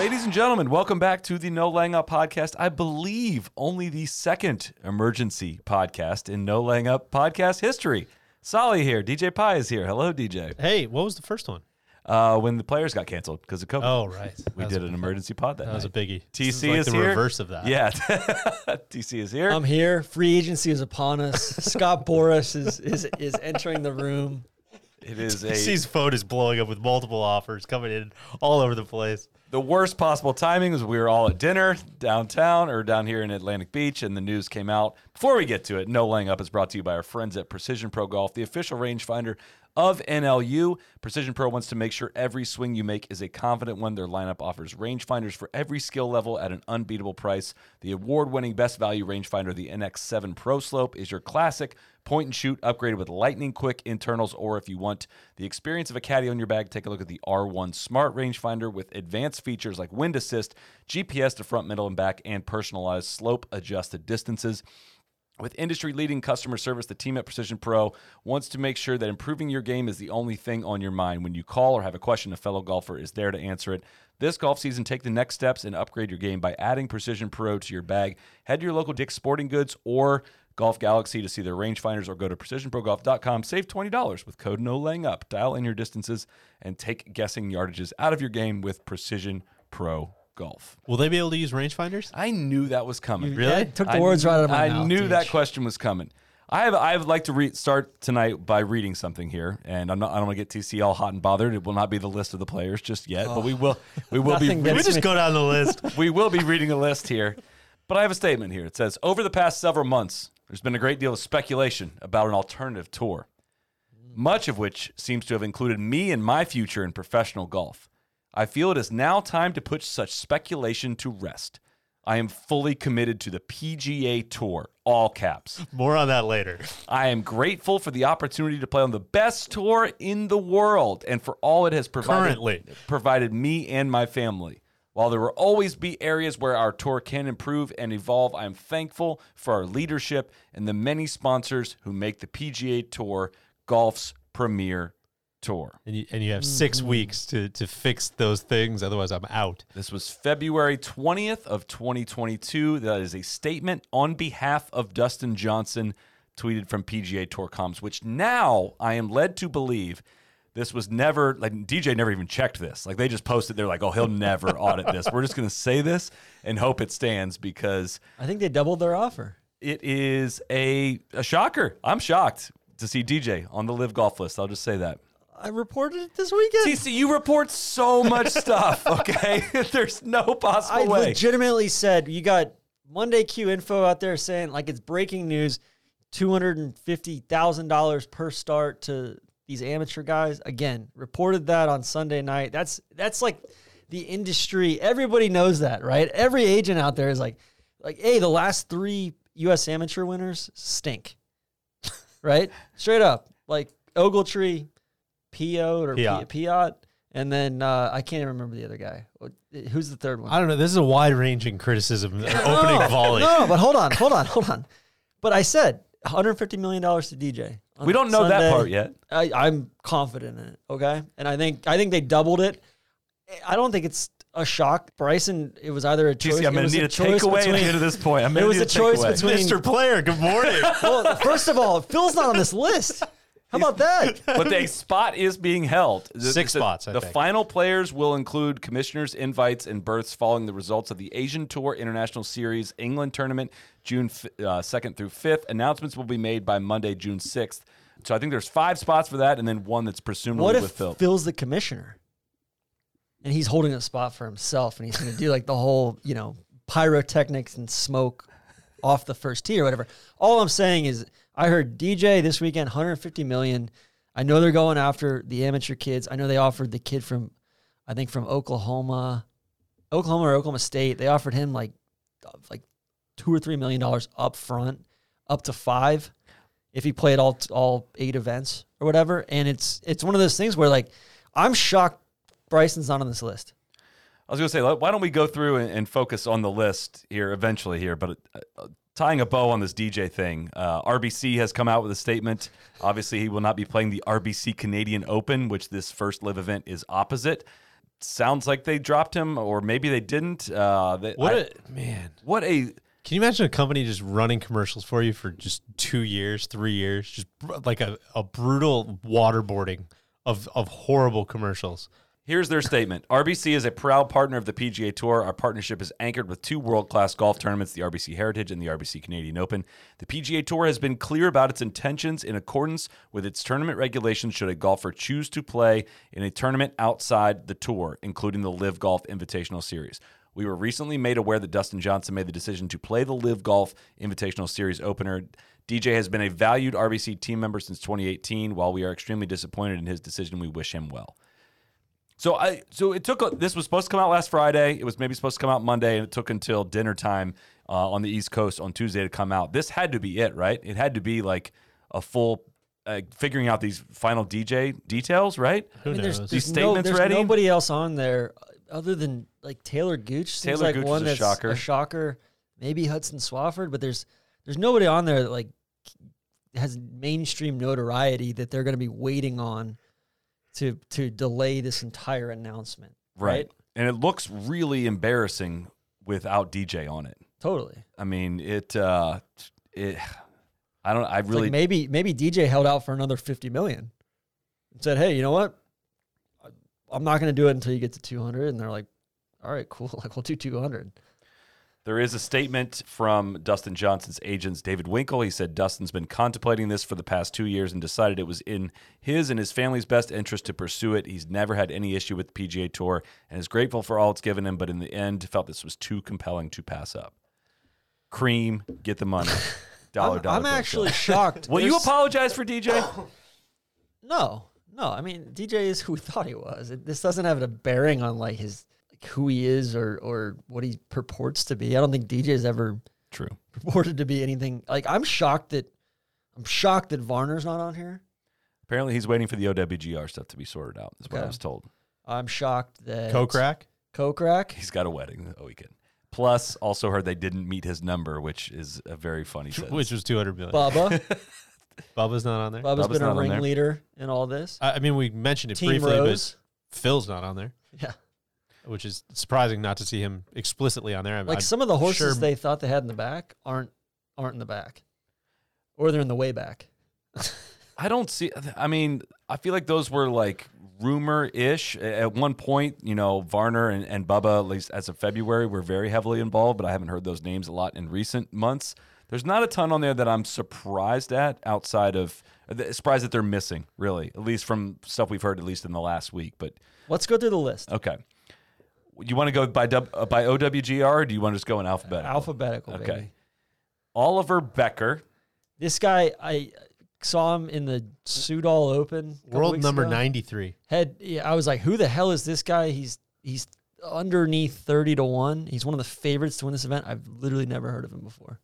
Ladies and gentlemen, welcome back to the No Laying Up podcast. I believe only the second emergency podcast in No Laying Up podcast history. Soly here. DJ Pie is here. Hello, DJ. Hey, what was the first one? Uh, when the players got canceled because of COVID. Oh, right. we That was did a- an emergency pod that That was a night. biggie. TC This is, is the here. reverse of that. Yeah. TC is here. I'm here. Free agency is upon us. Scott Boras is is is entering the room. it is a TC's phone is blowing up with multiple offers coming in all over the place. The worst possible timing was we were all at dinner downtown or down here in Atlantic Beach, and the news came out. Before we get to it, No Laying Up is brought to you by our friends at Precision Pro Golf, the official rangefinder of NLU. Precision Pro wants to make sure every swing you make is a confident one. Their lineup offers rangefinders for every skill level at an unbeatable price. The award winning best value rangefinder, the NX7 Pro Slope, is your classic point and shoot upgraded with lightning quick internals. Or if you want the experience of a caddy on your bag, take a look at the R1 Smart Rangefinder with advanced features like wind assist, GPS to front, middle, and back, and personalized slope adjusted distances. With industry leading customer service, the team at Precision Pro wants to make sure that improving your game is the only thing on your mind. When you call or have a question, a fellow golfer is there to answer it. This golf season, take the next steps and upgrade your game by adding Precision Pro to your bag. Head to your local Dick's Sporting Goods or Golf Galaxy to see their rangefinders or go to precisionprogolf.com. Save $20 with code no laying up. Dial in your distances and take guessing yardages out of your game with Precision Pro Golf. Will they be able to use rangefinders? I knew that was coming. Really? Yeah, took the I words knew- right out of my I mouth. knew that question was coming. I have I would like to re- start tonight by reading something here, and I'm not I don't want to get TC all hot and bothered. It will not be the list of the players just yet, but we will we will be we gets just me. go down the list? we will be reading a list here. But I have a statement here. It says over the past several months, there's been a great deal of speculation about an alternative tour, much of which seems to have included me and my future in professional golf. I feel it is now time to put such speculation to rest. I am fully committed to the PGA Tour, all caps. More on that later. I am grateful for the opportunity to play on the best tour in the world and for all it has provided, Currently. provided me and my family. While there will always be areas where our tour can improve and evolve, I am thankful for our leadership and the many sponsors who make the PGA Tour golf's premier tour. And you, and you have six mm-hmm. weeks to, to fix those things. Otherwise, I'm out. This was February 20th of 2022. That is a statement on behalf of Dustin Johnson tweeted from PGA Tour comms, which now I am led to believe this was never like DJ never even checked this. Like they just posted they're like, "Oh, he'll never audit this." We're just going to say this and hope it stands because I think they doubled their offer. it is a a shocker. I'm shocked to see DJ on the LIV golf list. I'll just say that. I reported it this weekend. TC, you report so much stuff, okay? There's no possible I way. legitimately said you got Monday Q info out there saying like it's breaking news, two hundred and fifty thousand dollars per start to these amateur guys. Again, reported that on Sunday night. That's that's like the industry. Everybody knows that, right? Every agent out there is like, like, hey, the last three U.S. amateur winners stink, right? Straight up, like Ogletree, Piot or Piot. Piot. And then uh, I can't even remember the other guy. Who's the third one? I don't know. This is a wide ranging criticism. opening volley. No, but hold on, hold on, hold on. But I said 150 million dollars to DJ. We don't know that part yet. I, I'm confident in it. Okay, and I think I think they doubled it. I don't think it's a shock. Bryson, it was either a choice. TC, I'm it going was to need a choice takeaway at between- the end of this point. I'm It going was to a need choice between- Mr. Player, good morning. Well, first of all, Phil's not on this list. How about that? but the spot is being held. The- Six the- spots, I the think. final players will include commissioners' invites and berths following the results of the Asian Tour International Series England tournament, June f- uh, 2nd through 5th. Announcements will be made by Monday, June 6th. So I think there's five spots for that, and then one that's presumably What if with Phil. Phil's the commissioner, and he's holding a spot for himself, and he's going to do like the whole, you know, pyrotechnics and smoke off the first tee or whatever. All I'm saying is, I heard DJ this weekend, 150 million. I know they're going after the amateur kids. I know they offered the kid from, I think from Oklahoma, Oklahoma or Oklahoma State. They offered him like, like two or three million dollars up front, up to five. if he played all all eight events or whatever. And it's it's one of those things where like I'm shocked Bryson's not on this list. I was going to say, why don't we go through and, focus on the list here eventually here, but uh, tying a bow on this DJ thing, uh, RBC has come out with a statement. Obviously, he will not be playing the RBC Canadian Open, which this first LIV event is opposite. Sounds like they dropped him, or maybe they didn't. Uh, they, What I- a man. what a Can you imagine a company just running commercials for you for just two years, three years, just like a, a brutal waterboarding of of horrible commercials? Here's their statement RBC is a proud partner of the PGA Tour. Our partnership is anchored with two world class golf tournaments, the RBC Heritage and the RBC Canadian Open. The PGA Tour has been clear about its intentions in accordance with its tournament regulations should a golfer choose to play in a tournament outside the tour, including the LIV Golf Invitational Series. We were recently made aware that Dustin Johnson made the decision to play the LIV Golf Invitational Series opener. DJ has been a valued RBC team member since 2018. While we are extremely disappointed in his decision, we wish him well. So I so it took this was supposed to come out last Friday. It was maybe supposed to come out Monday, and it took until dinner time uh, on the East Coast on Tuesday to come out. This had to be it, right? It had to be like a full uh, figuring out these final DJ details, right? Who I mean, there's, knows? there's, These no, statements there's ready? nobody else on there other than like Taylor Gooch. Seems Taylor like Gooch one is a that's shocker. a shocker. Maybe Hudson Swafford, but there's there's nobody on there that like has mainstream notoriety that they're going to be waiting on to to delay this entire announcement. Right? And it looks really embarrassing without DJ on it. Totally. I mean, it uh it I don't I really like maybe maybe DJ held out for another 50 million and said, "Hey, you know what? I'm not going to do it until you get to 200." And they're like, "All right, cool. Like we'll do 200." There is a statement from Dustin Johnson's agents, David Winkle. He said Dustin's been contemplating this for the past two years and decided it was in his and his family's best interest to pursue it. He's never had any issue with the PGA Tour and is grateful for all it's given him, but in the end, felt this was too compelling to pass up. Cream, get the money. Dollar, I'm, dollar. I'm actually shocked. Will you apologize for DJ? No, no. I mean, DJ is who we thought he was. It, this doesn't have a bearing on like his like who he is or or what he purports to be. I don't think DJ has ever True. purported to be anything. Like I'm shocked that I'm shocked that Varner's not on here. Apparently, he's waiting for the OWGR stuff to be sorted out. Is what I was told. I'm shocked that Kokrak? Kokrak. He's got a wedding the weekend. Plus, also heard they didn't meet his number, which is a very funny sentence. Which was 200 million. Bubba. Bubba's not on there. Bubba's Bubba's been a on there. ringleader in all this. I, I mean, we mentioned it Team briefly, Rose. but Phil's not on there, Yeah. Which is surprising not to see him explicitly on there. I- Like I'm some of the horses sure- they thought they had in the back aren't aren't in the back. Or they're in the way back. I don't see. I mean, I feel like those were like rumor ish. At one point, you know, Varner and, and Bubba, at least as of February, were very heavily involved, but I haven't heard those names a lot in recent months. There's not a ton on there that I'm surprised at outside of uh, surprised that they're missing, really, at least from stuff we've heard, at least in the last week. But Let's go through the list. okay. You want to go by W- uh, by OWGR or do you want to just go in alphabetical? Alphabetical, Okay. baby. Oliver Bekker. This guy, I saw him in the Soudal Open. World number ago. 93. Had yeah, I was like, who the hell is this guy? He's he's underneath thirty to one. He's one of the favorites to win this event. I've literally never heard of him before.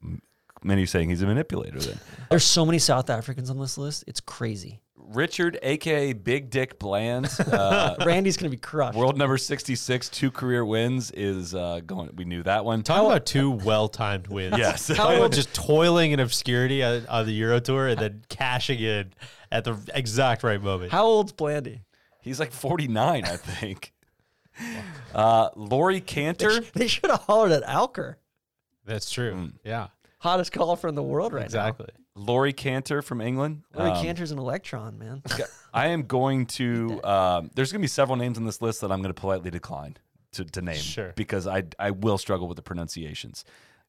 Many saying he's a manipulator then. There's so many South Africans on this list. It's crazy. Richard, aka Big Dick Bland, uh, Randy's gonna be crushed. world number 66, two career wins, is uh, going. We knew that one. Talk about two well timed wins. Yes. Talk about just toiling in obscurity on, on the Euro Tour and then cashing in at the exact right moment. How old's Blandy? He's like 49, I think. Uh, Laurie Canter. They should have hollered at Alker, That's true. Mm. Yeah, hottest golfer in the world right now. exactly. Laurie Canter from England. now. Larry Um, Canter's an electron, man. I am going to. Um, there's going to be several names on this list that I'm going to politely decline to, to name Sure. because I I will struggle with the pronunciations.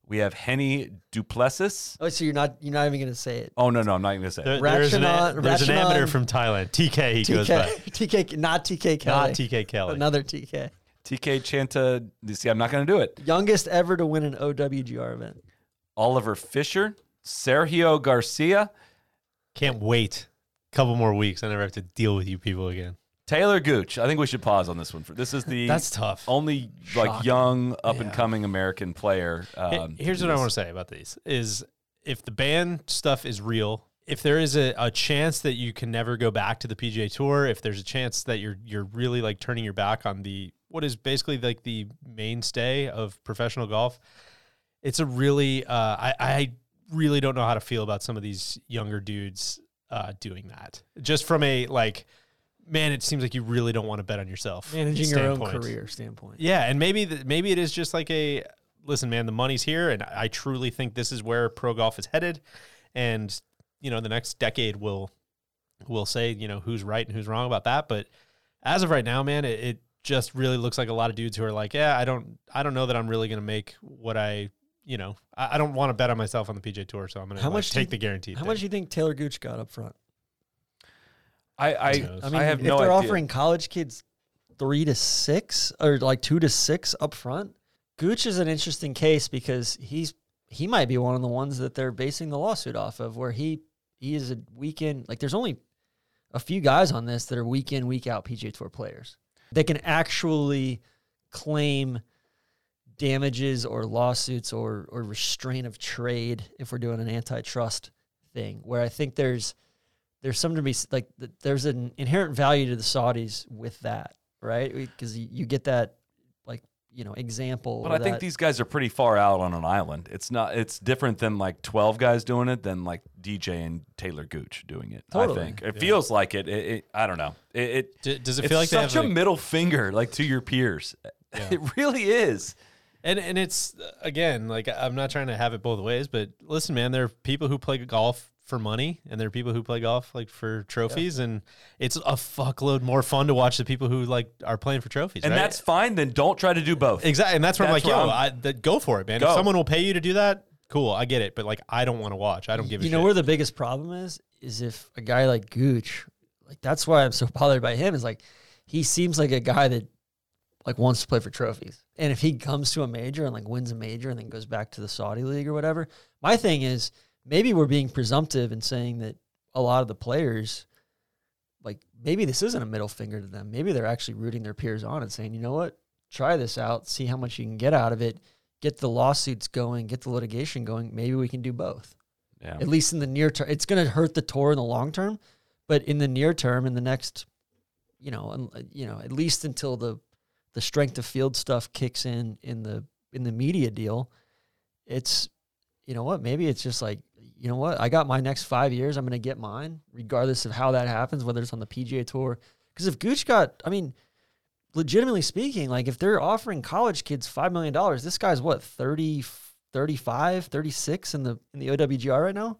We have Henny Duplessis. Oh, so you're not you're not even gonna say it. Oh no, no, I'm not even going to say. There- it. there's an, Ratchanon- there's an amateur from Thailand. TK, he goes by. TK, TK, not TK Kelly, Not TK Kelly. another TK, TK Chanta. You see, I'm not going to do it. youngest ever to win an OWGR event. Oliver Fisher, Sergio Garcia, Can't wait. A couple more weeks. I never have to deal with you people again. Taylor Gooch. I think we should pause on this one. For this is the That's tough. only like young up and Yeah. coming American player. Um, Here's what I want to say about these: is if the ban stuff is real, if there is a, a chance that you can never go back to the PGA Tour, if there's a chance that you're you're really like turning your back on the what is basically like the mainstay of professional golf, it's a really uh, I I really don't know how to feel about some of these younger dudes uh, doing that. Just from a like, man, it seems like you really don't want to bet on yourself. Managing your own career standpoint. Yeah, and maybe the, maybe it is just like a listen, man. The money's here, and I truly think this is where pro golf is headed. And you know, the next decade will will say you know who's right and who's wrong about that. But as of right now, man, it, it just really looks like a lot of dudes who are like, yeah, I don't I don't know that I'm really going to make what I you know I, I don't want to bet on myself on the PJ Tour, so I'm going to How much take you- the guarantee. How much do you think Taylor Gooch got up front? I I. I mean, I have if no they're idea. offering college kids three to six or like two to six up front, Gooch is an interesting case because he's he might be one of the ones that they're basing the lawsuit off of, where he he is a weekend like there's only a few guys on this that are week in week out PGA Tour players. They can actually claim damages or lawsuits or or restraint of trade if we're doing an antitrust thing. Where I think there's there's something to be like there's an inherent value to the Saudis with that, right? Because you, you get that like you know example. But or I think these guys are pretty far out on an island. It's not. It's different than like twelve guys doing it than like DJ and Taylor Gooch doing it. Totally. I think it feels like it. It, it- I don't know. It, it D- does it it's feel like they such have, a like- middle finger like to your peers? It really is. And and it's again like I'm not trying to have it both ways, but listen, man, there are people who play golf for money, and there are people who play golf like for trophies, and it's a fuckload more fun to watch the people who like are playing for trophies, And right? that's fine. Then don't try to do both. exactly, and that's where That's I'm like, where yo, I'm- I, th- go for it, man. Go. If someone will pay you to do that, cool, I get it, but like I don't want to watch. I don't give a shit. you shit. know where the biggest problem is is if a guy like Gooch, like that's why I'm so bothered by him. Is like he seems like a guy that like wants to play for trophies, and if he comes to a major and like wins a major and then goes back to the Saudi league or whatever, my thing is maybe we're being presumptive and saying that a lot of the players. Like maybe this isn't a middle finger to them. Maybe they're actually rooting their peers on and saying, you know what, try this out, see how much you can get out of it, get the lawsuits going, get the litigation going. Maybe we can do both yeah. at least in the near term. It's going to hurt the tour in the long term, but in the near term, in the next, you know, you know, at least until the the strength of field stuff kicks in in the in the media deal, it's you know what? Maybe it's just like you know what? I got my next five years. I'm going to get mine, regardless of how that happens, whether it's on the PGA Tour. Because if Gooch got, I mean, legitimately speaking, like if they're offering college kids $5 million, this guy's what, 30, 35, 36 in the in the OWGR right now?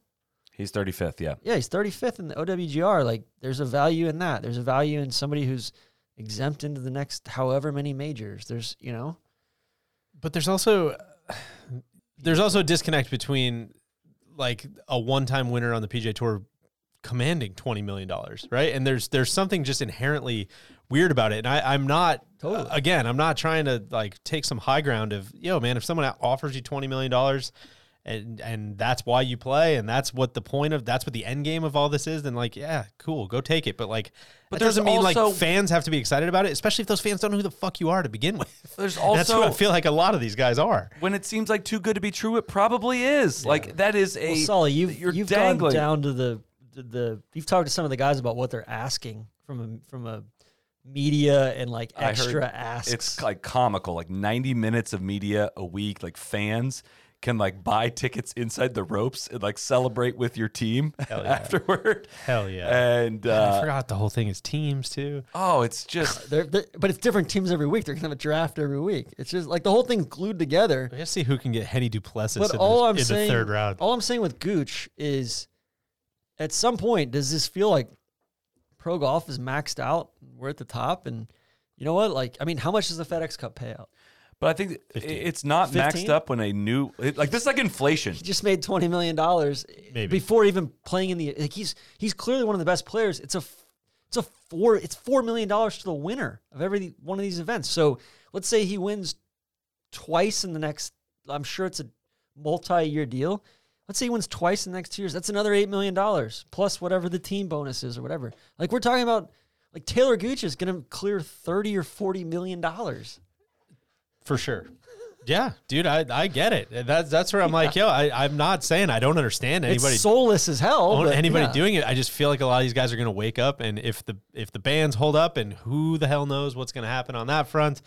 He's 35th. Yeah. Yeah, he's 35th in the OWGR. Like there's a value in that. There's a value in somebody who's exempt into the next however many majors. There's, you know, but there's also there's also a disconnect between like a one-time winner on the PJ Tour commanding twenty million dollars, right? And there's there's something just inherently weird about it. And I, I'm not Totally. uh, again, I'm not trying to like take some high ground of yo man, if someone offers you twenty million dollars. And, and that's why you play, and that's what the point of that's what the end game of all this is. Then like, yeah, cool, go take it. But like, But that there's doesn't mean also- like fans have to be excited about it, especially if those fans don't know who the fuck you are to begin with. There's that's what I feel like a lot of these guys are. When it seems like too good to be true, it probably is. Like that is a. well, Soly, you've you're you've dangling. gone down to the, the the you've talked to some of the guys about what they're asking from a from a media and like extra asks. It's like comical, like 90 minutes of media a week. Like fans can like buy tickets inside the ropes and like celebrate with your team afterward. Hell yeah. And I uh, forgot the whole thing is teams too. oh, it's just They're, they're- but it's different teams every week. They're gonna have a draft every week. It's just like the whole thing's glued together. We have to see who can get Hennie du Plessis But in, all the, I'm in saying, the third round. all I'm saying with Gooch is, at some point, does this feel like pro golf is maxed out? We're at the top, and you know what? Like, I mean, how much does the FedEx Cup pay out? But I think 15. it's not 15? maxed up when a new it, like this is like inflation. He just made twenty million dollars before even playing in the. Like he's he's clearly one of the best players. It's a it's a four it's four million dollars to the winner of every one of these events. So let's say he wins twice in the next. I'm sure it's a multi-year deal. Let's say he wins twice in the next two years. That's another eight million dollars plus whatever the team bonus is or whatever. Like we're talking about. Like Taylor Gooch is going to clear thirty or forty million dollars. For sure. Yeah, dude, I, I get it. That's that's where I'm like, yo, I, I'm not saying I don't understand anybody it's soulless as hell. but anybody yeah. doing it. I just feel like a lot of these guys are going to wake up, and if the if the bands hold up, and who the hell knows what's going to happen on that front.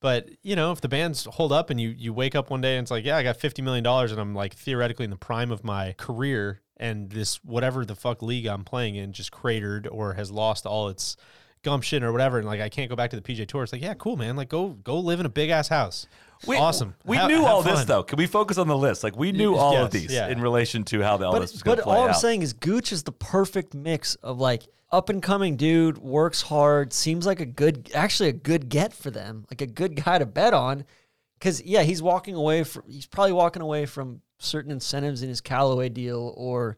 But you know, if the bands hold up, and you you wake up one day and it's like, yeah, I got fifty million dollars, and I'm like theoretically in the prime of my career, and this whatever the fuck league I'm playing in just cratered or has lost all its gumption or whatever, and like I can't go back to the PJ Tour. It's like, yeah, cool, man. Like go go live in a big ass house. We, awesome. We knew have all this though. Can we focus on the list? Like we knew all of these yeah. in relation to how the all this was But, going but to play all I'm saying is Gooch is the perfect mix of like up and coming dude, works hard, seems like a good, actually a good get for them, like a good guy to bet on. Because yeah, he's walking away from, he's probably walking away from certain incentives in his Callaway deal, or,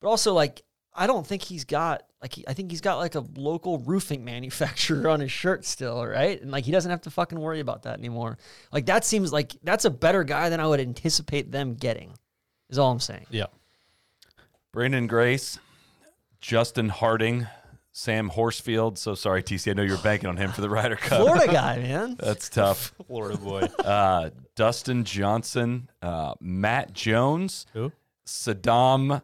but also like I don't think he's got like he, I think he's got like a local roofing manufacturer on his shirt still, right? And like he doesn't have to fucking worry about that anymore. Like that seems like that's a better guy than I would anticipate them getting. Is all I'm saying. Yeah. Branden Grace, Justin Harding, Sam Horsfield. So sorry, TC. I know you're banking on him for the Ryder Cup. Florida guy, man. That's tough. Florida boy. Uh, Dustin Johnson, uh, Matt Jones, Who? Sadom.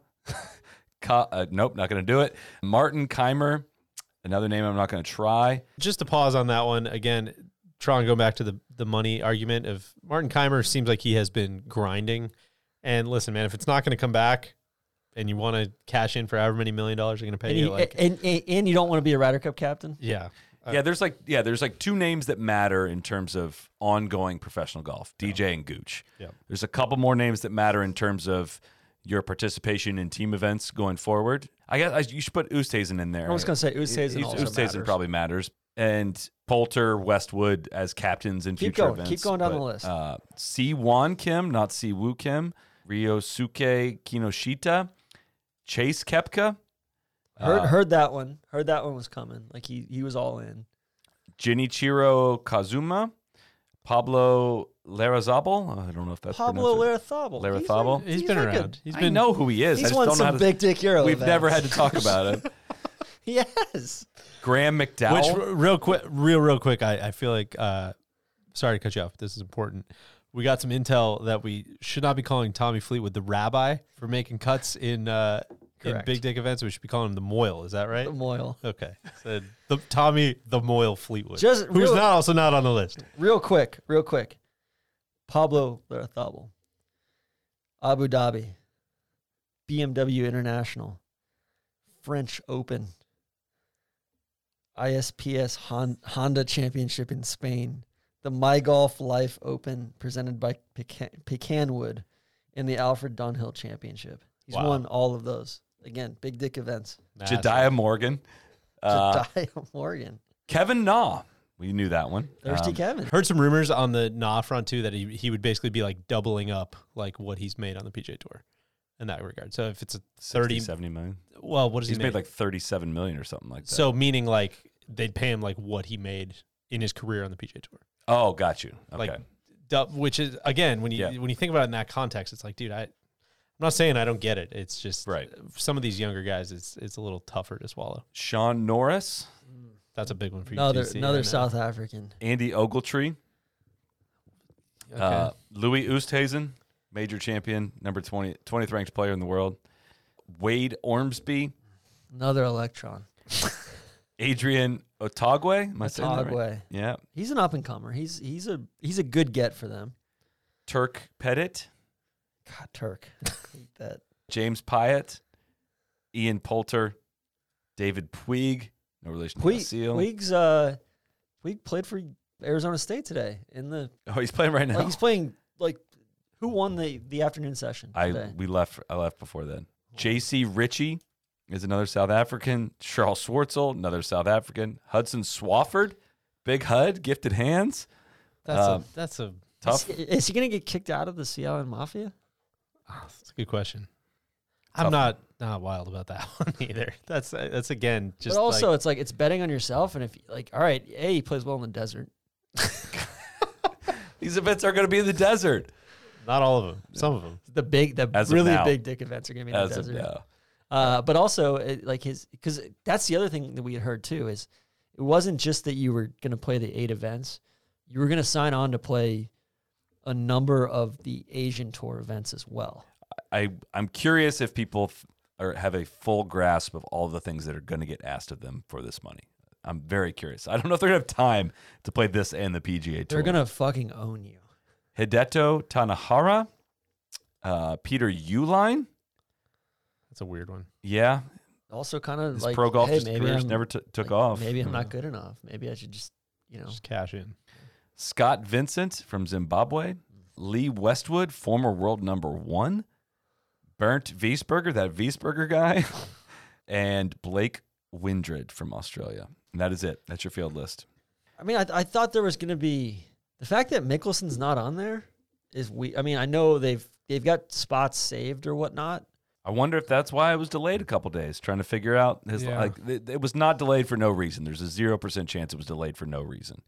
Ka- uh, nope, not going to do it. Martin Kaymer, another name I'm not going to try. just to pause on that one again, Tron going back to the the money argument of Martin Kaymer seems like he has been grinding. And listen, man, if it's not going to come back, and you want to cash in for however many million dollars you're going to pay And you, you, like and, and, and you don't want to be a Ryder Cup captain? yeah, Uh, yeah, there's like yeah, there's like two names that matter in terms of ongoing professional golf: DJ and Gooch. Yeah. There's a couple more names that matter in terms of your participation in team events going forward. I guess I, you should put Oosthuizen in there. I was gonna say Oosthuizen Oosthuizen also matters. probably matters, and Poulter, Westwood as captains in Keep future going. events. Keep going down the list. Uh, Wan Kim, not Woo Kim. Ryosuke Kinoshita, Chase Koepka, Heard uh, heard that one. Heard that one was coming. Like he he was all in. Jinichiro Kozuma, Pablo Larrazabal. I don't know if that's Pablo pronounced- Larrazabal. Larrazabal? he's been like a- around. he's I been know who he is. I He's just won don't know how some to, big dick Euro. We've never had to talk about it. yes. Graham McDowell. r- real quick, real real quick, I, I feel like uh, sorry to cut you off. This is important. We got some intel that we should not be calling Tommy Fleetwood the rabbi for making cuts in uh, in Correct. big dick events. We should be calling him the Moyle. Is that right? The Moyle. Okay, so the Tommy the Moyle Fleetwood, Just who's real- not also not on the list. Real quick, real quick. Pablo Larrazabal. Abu Dhabi. BMW International. French Open. ISPS Hon- Honda Championship in Spain. The My Golf Life Open presented by Pecan- Pecanwood in the Alfred Dunhill Championship. He's Wow. won all of those. Again, big dick events. Massive. Jediah Morgan. Uh, Jediah Morgan. Kevin Na. We knew that one. Thirsty Um, Kevin. Heard some rumors on the Na front too that he he would basically be like doubling up like what he's made on the PJ Tour in that regard. So if it's a 30, 30 70 million. well, what does He's he made like 37 million or something like that. so meaning like they'd pay him like what he made in his career on the PJ Tour. oh, got you. Okay. Like du- which is again when you Yeah. when you think about it in that context, it's like, dude, I I'm not saying I don't get it. It's just Right. some of these younger guys, it's it's a little tougher to swallow. Shaun Norris, That's a big one for you. Another TC, another I know. South African. Andy Ogletree, Okay. uh, Louis Oosthuizen, major champion, number 20, 20th ranked player in the world. Wade Ormsby, Another electron. Adrian Otaegui. Am I saying that right? Yeah. He's an up and comer. He's he's a he's a good get for them. Turk Pettit, God, Turk. That. James Piot, Ian Poulter, David Puig, no relation to Puig, Seal. Puig's uh Puig played for Arizona State today in the Oh, he's playing right now. like he's playing like who won the the afternoon session I today? we left. I left before then. J.C. Ritchie is another South African. Charles Schwartzel, another South African. Hudson Swafford, Big Hud, gifted hands. that's um, a that's a Tough. Is, is he gonna get kicked out of the CLN Mafia? That's a good question. I'm not not wild about that one either. That's that's again just but also like, it's like it's betting on yourself and if like all right, A, he plays well in the desert. These events are going to be in the desert. not all of them. Some of them. The big the As really big dick events are gonna be in the As of desert. now. Uh, but also, it, like his, because that's the other thing that we had heard too is it wasn't just that you were going to play the eight events, you were going to sign on to play a number of the Asian tour events as well. I I'm curious if people th- or have a full grasp of all the things that are going to get asked of them for this money. I'm very curious. I don't know if they're gonna have time to play this and the PGA Tour. They're gonna fucking own you. Hideto Tanihara, uh, Peter Uihlein. That's a weird one. Yeah, Also, kind of his like pro golf hey, just maybe careers I'm, never t- took like, off. Maybe I'm not good enough. Maybe I should just you know Just cash in. Scott Vincent from Zimbabwe, Lee Westwood, former world number one, Bernd Wiesberger, that Wiesberger guy, and Blake Windred from Australia. And that is it. That's your field list. I mean, I, I thought there was going to be the fact that Mickelson's not on there is we. I mean, I know they've they've got spots saved or whatnot. I wonder if that's why it was delayed a couple days, trying to figure out his Yeah. like. It, it was not delayed for no reason. There's a zero percent chance it was delayed for no reason.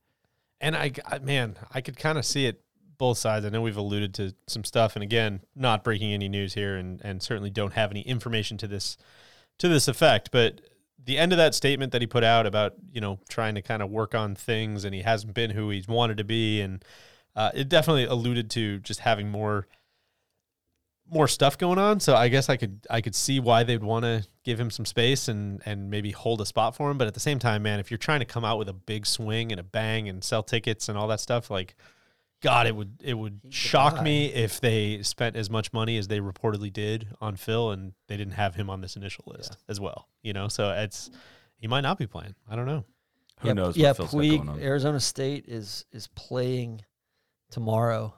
And I, I man, I could kind of see it both sides. I know we've alluded to some stuff, and again, not breaking any news here, and and certainly don't have any information to this to this effect. But the end of that statement that he put out about you know trying to kind of work on things, and he hasn't been who he's wanted to be, and uh, it definitely alluded to just having more more stuff going on. So I guess I could I could see why they'd want to give him some space and and maybe hold a spot for him. But at the same time, man, if you're trying to come out with a big swing and a bang and sell tickets and all that stuff, like God, it would it would shock me if they spent as much money as they reportedly did on Phil and they didn't have him on this initial list as well. You know, so it's he might not be playing. I don't know. Who yeah, knows? Yeah, what Phil's going on. Puig, Arizona State is is playing tomorrow,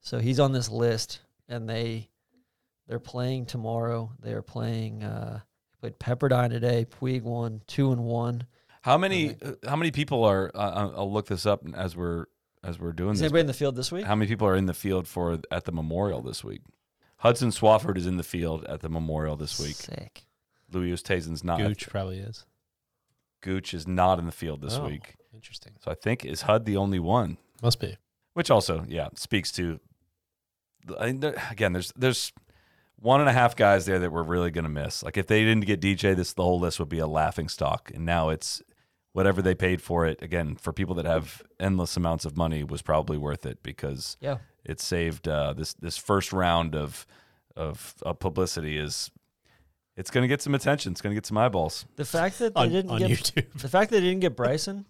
so he's on this list, and they they're playing tomorrow. They are playing. Uh, played Pepperdine today. Puig won two and one. How many? uh, How many people are? Uh, I'll- I'll look this up as we're as we're doing Is this. anybody in the field this week? How many people are in the field for at the memorial this week? Hudson Swafford is in the field at the memorial this week. Sick. Louis Oosthuizen's not. Gooch probably is Gooch is not in the field this Oh, week. Interesting. So I think is Hud the only one, Must be. which also yeah speaks to. I mean, there, again, there's there's one and a half guys there that we're really going to miss. Like if they didn't get DJ, this the whole list would be a laughing stock. And now it's whatever they paid for it. Again, for people that have endless amounts of money, was probably worth it because Yeah. it saved uh, this this first round of of, of publicity is it's going to get some attention. It's going to get some eyeballs. The fact that they On- didn't on get YouTube. the fact that they didn't get Bryson.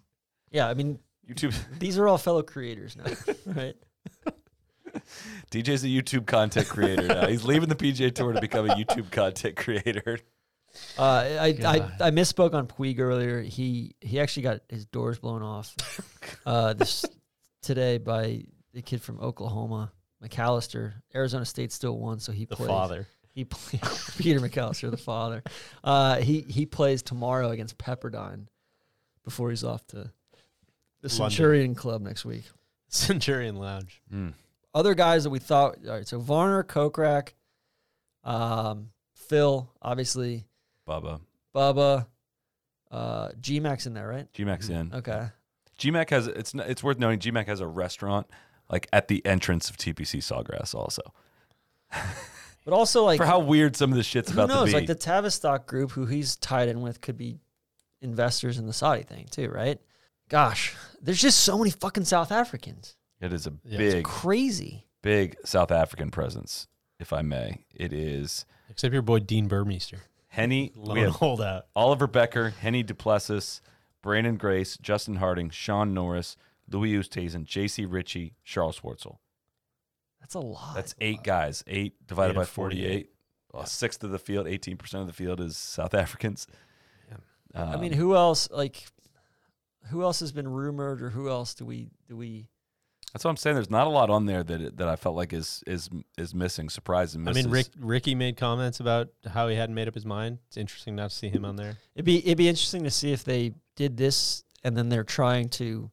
Yeah, I mean YouTube these are all fellow creators now, right? DJ's a YouTube content creator now. He's leaving the PGA Tour to become a YouTube content creator. Uh, I, I God. I misspoke on Puig earlier. He he actually got his doors blown off uh, this today by the kid from Oklahoma, McAllister. Arizona State still won, so he The plays. father. He play, Peter McAllister, the father. Uh, he he plays tomorrow against Pepperdine before he's off to the Centurion Club next week. Centurion Lounge. Mm. Other guys that we thought. All right, so Varner, Kokrak, um, Phil, obviously, Bubba. Bubba, uh, G-Mac's in there, right? GMAC's in. Okay. GMAC has it's it's worth noting GMAC has a restaurant like at the entrance of TPC Sawgrass also. But also, like, For how weird some of this shit's about knows? to be. Like the Tavistock group, who he's tied in with, could be investors in the Saudi thing too, right? Gosh, there's just so many fucking South Africans. It is a Yeah, big Crazy. big South African presence, if I may. It is Except your boy Dean Burmester. Hennie. Lone We have holdout. Oliver Bekker, Henny Duplessis, Branden Grace, Justin Harding, Shaun Norris, Louis Oosthuizen, J.C. Ritchie, Charles Schwartzel. That's a lot. That's eight guys. Eight divided Eight by 48. 48. Well, A sixth of the field, 18% of the field is South Africans. I mean, Um, who else? Like, who else has been rumored, or who else do we do we? That's what I'm saying. There's not a lot on there that that I felt like is is is missing. Surprise and I mean, Rick Ricky made comments about how he hadn't made up his mind. It's interesting not to see him on there. It'd be it'd be interesting to see if they did this and then they're trying to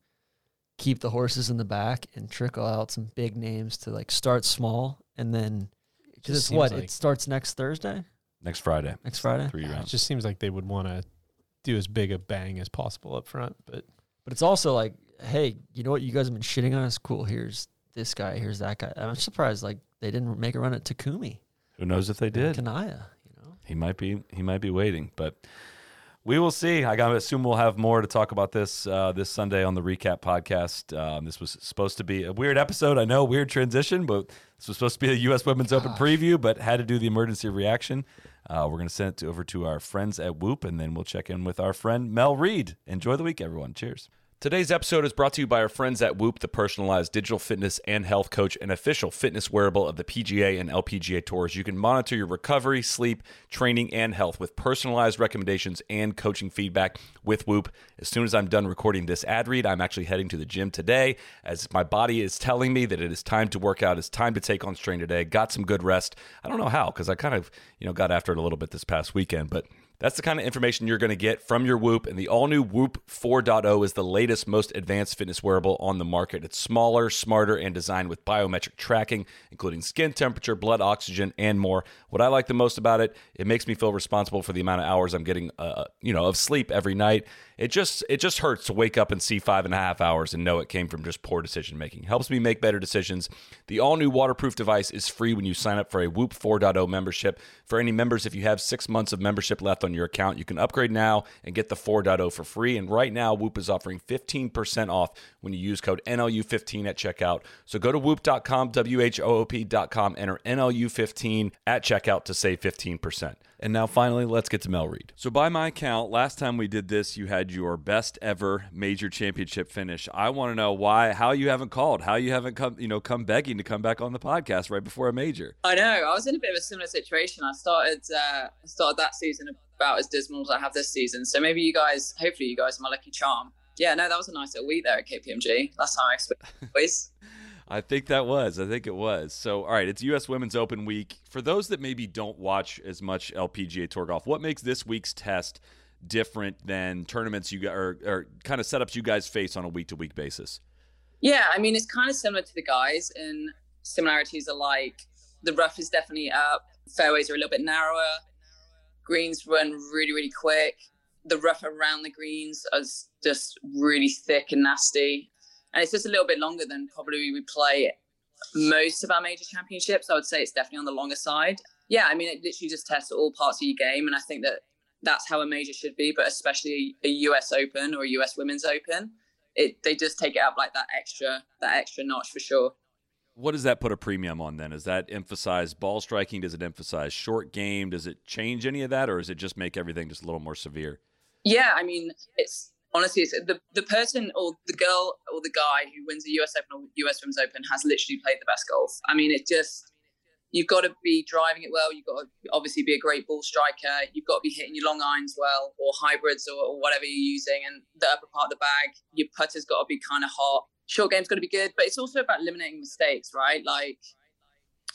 keep the horses in the back and trickle out some big names to like start small and then because just it's what like- it starts next Thursday, next Friday, next Friday. three It rounds. just seems like they would want to do as big a bang as possible up front. But But it's also like, hey, you know what? You guys have been shitting on us. Cool. Here's this guy. Here's that guy. I'm surprised like they didn't make a run at Takumi, Who knows if they did? Kanaya. You know, He might be he might be waiting, but We will see. I gotta assume we'll have more to talk about this uh, this Sunday on the recap podcast. Um, this was supposed to be a weird episode. I know, weird transition, but this was supposed to be a U.S. Women's Open preview, but had to do the emergency reaction. Uh, we're gonna send it over to our friends at Whoop, and then we'll check in with our friend Mel Reid. Enjoy the week, everyone. Cheers. Today's episode is brought to you by our friends at Whoop, the personalized digital fitness and health coach and official fitness wearable of the PGA and LPGA tours. You can monitor your recovery, sleep, training, and health with personalized recommendations and coaching feedback with Whoop. As soon as I'm done recording this ad read, I'm actually heading to the gym today as my body is telling me that it is time to work out. It's time to take on strain today. Got some good rest. I don't know how because I kind of, you know, got after it a little bit this past weekend, but that's the kind of information you're going to get from your Whoop. And the all new Whoop 4.0 is the latest, most advanced fitness wearable on the market. It's smaller, smarter, and designed with biometric tracking, including skin temperature, blood oxygen, and more. What I like the most about it, it makes me feel responsible for the amount of hours I'm getting, uh, you know, of sleep every night. It just it just hurts to wake up and see five and a half hours and know it came from just poor decision making. Helps me make better decisions. The all new waterproof device is free when you sign up for a Whoop 4.0 membership. For any members, if you have six months of membership left on your account, you can upgrade now and get the 4.0 for free. And right now, Whoop is offering 15% off when you use code NLU15 at checkout. So go to whoop.com, W H O O P.com, enter NLU15 at checkout to save 15%. And now, finally, let's get to Mel Reid. So, by my count, last time we did this, you had your best ever major championship finish. I want to know why, how you haven't called, how you haven't come, you know, come begging to come back on the podcast right before a major. I know. I was in a bit of a similar situation. I started, uh, I started that season about as dismal as I have this season. So maybe you guys, hopefully, you guys are my lucky charm. Yeah, no, that was a nice little week there at KPMG. Last time I experienced. I think that was. I think it was. So, all right, it's U.S. Women's Open week. For those that maybe don't watch as much LPGA Tour golf, what makes this week's test different than tournaments you or, or kind of setups you guys face on a week to week basis? Yeah, I mean, it's kind of similar to the guys, and similarities are like the rough is definitely up, fairways are a little bit narrower, greens run really, really quick. The rough around the greens is just really thick and nasty and it's just a little bit longer than probably we play most of our major championships. I would say it's definitely on the longer side. Yeah, I mean, it literally just tests all parts of your game, and I think that that's how a major should be. But especially a US Open or a US Women's Open, it they just take it up like that extra that extra notch for sure. What does that put a premium on then? Does that emphasize ball striking? Does it emphasize short game? Does it change any of that, or does it just make everything just a little more severe? Yeah, I mean, it's honestly, it's the the person or the girl or the guy who wins the US Open or US Women's Open has literally played the best golf. I mean, it just you've got to be driving it well. You've got to obviously be a great ball striker. You've got to be hitting your long irons well or hybrids or, or whatever you're using, and the upper part of the bag. Your putter's got to be kind of hot. Short game's got to be good, but it's also about eliminating mistakes, right? Like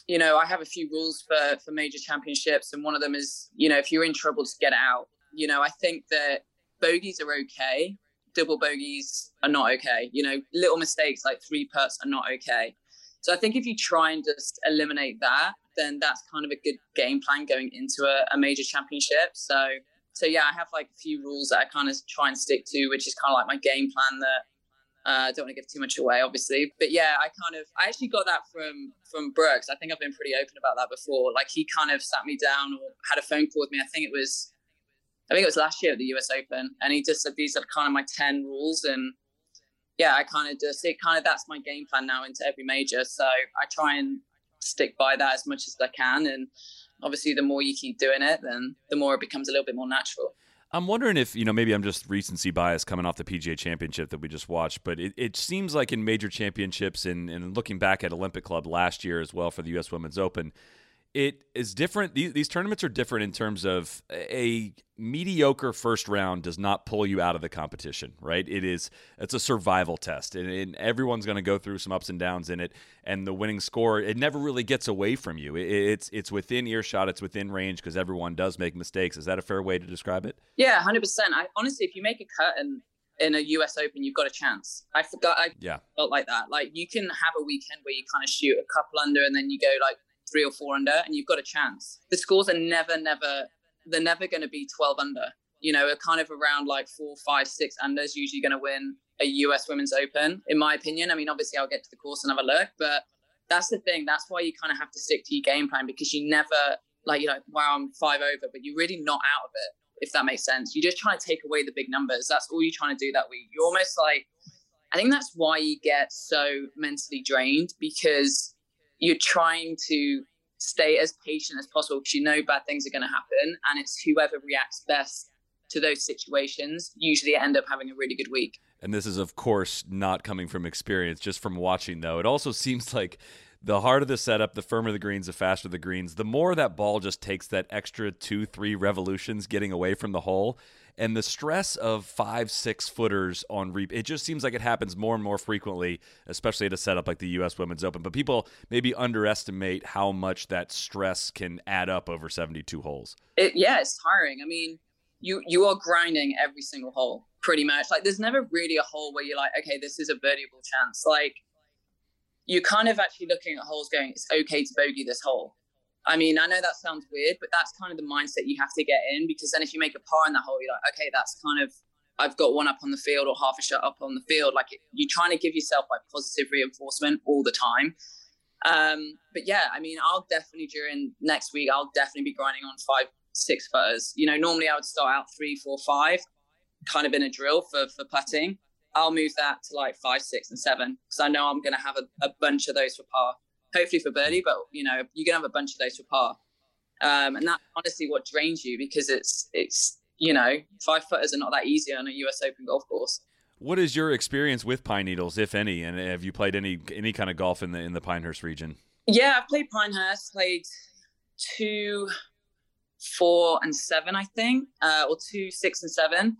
you know, I have a few rules for for major championships, and one of them is, you know, if you're in trouble, just get out. You know, I think that bogeys are okay. Double bogeys are not okay. You know, little mistakes like three putts are not okay. So I think if you try and just eliminate that, then that's kind of a good game plan going into a, a major championship. So so yeah, I have like a few rules that I kind of try and stick to, which is kind of like my game plan that I uh, don't want to give too much away, obviously. But yeah, I kind of I actually got that from from Brooks. I think I've been pretty open about that before. Like he kind of sat me down or had a phone call with me. I think it was I think it was last year at the US Open, and he just said these are kind of my ten rules, and yeah, I kind of just it kind of that's my game plan now into every major. So I try and stick by that as much as I can, and obviously the more you keep doing it, then the more it becomes a little bit more natural. I'm wondering if, you know, maybe I'm just recency bias coming off the PGA championship that we just watched, but it, it seems like in major championships and, and looking back at Olympic Club last year as well for the U.S. Women's Open, it is different. These, these tournaments are different in terms of a mediocre first round does not pull you out of the competition, right? It is it's a survival test, and, and everyone's going to go through some ups and downs in it. And the winning score, it never really gets away from you. It, it's it's within earshot, it's within range because everyone does make mistakes. Is that a fair way to describe it? Yeah, hundred percent. I honestly, if you make a cut and in a US Open, you've got a chance. I forgot. I yeah. felt like that. Like you can have a weekend where you kind of shoot a couple under, and then you go like three or four under, and you've got a chance. The scores are never, never, they're never going to be 12 under. You know, a kind of around like four, five, six under is usually going to win a US Women's Open, in my opinion. I mean, obviously, I'll get to the course and have a look, but that's the thing. That's why you kind of have to stick to your game plan because you never, like, you know, wow, I'm five over, but you're really not out of it. if that makes sense. You're just trying to take away the big numbers. That's all you're trying to do that week. You're almost like, I think that's why you get so mentally drained because you're trying to stay as patient as possible because you know bad things are going to happen. And it's whoever reacts best to those situations usually end up having a really good week. And this is, of course, not coming from experience, just from watching, though. It also seems like the harder the setup, the firmer the greens, the faster the greens, the more that ball just takes that extra two, three revolutions getting away from the hole. And the stress of five, six footers on reap, it just seems like it happens more and more frequently, especially at a setup like the U.S. Women's Open. But people maybe underestimate how much that stress can add up over 72 holes. It, yeah, it's tiring. I mean, you you are grinding every single hole pretty much. Like there's never really a hole where you're like, okay, this is a birdieable chance. Like you're kind of actually looking at holes going, it's okay to bogey this hole. I mean, I know that sounds weird, but that's kind of the mindset you have to get in because then if you make a par in that hole, you're like, okay, that's kind of I've got one up on the field or half a shot up on the field. Like you're trying to give yourself like positive reinforcement all the time. Um, but yeah, I mean, I'll definitely during next week, I'll definitely be grinding on five, six footers. You know, normally I would start out three, four, five, kind of in a drill for for putting. I'll move that to like five, six, and seven because I know I'm going to have a, a, bunch of those for par. Hopefully for birdie, but you know you're to have a bunch of those for par, um, and that's honestly what drains you because it's it's you know five footers are not that easy on a U.S. Open golf course. What is your experience with pine needles, if any, and have you played any any kind of golf in the in the Pinehurst region? Yeah, I've played Pinehurst. Played two, four, and seven, I think, uh, or two, six, and seven.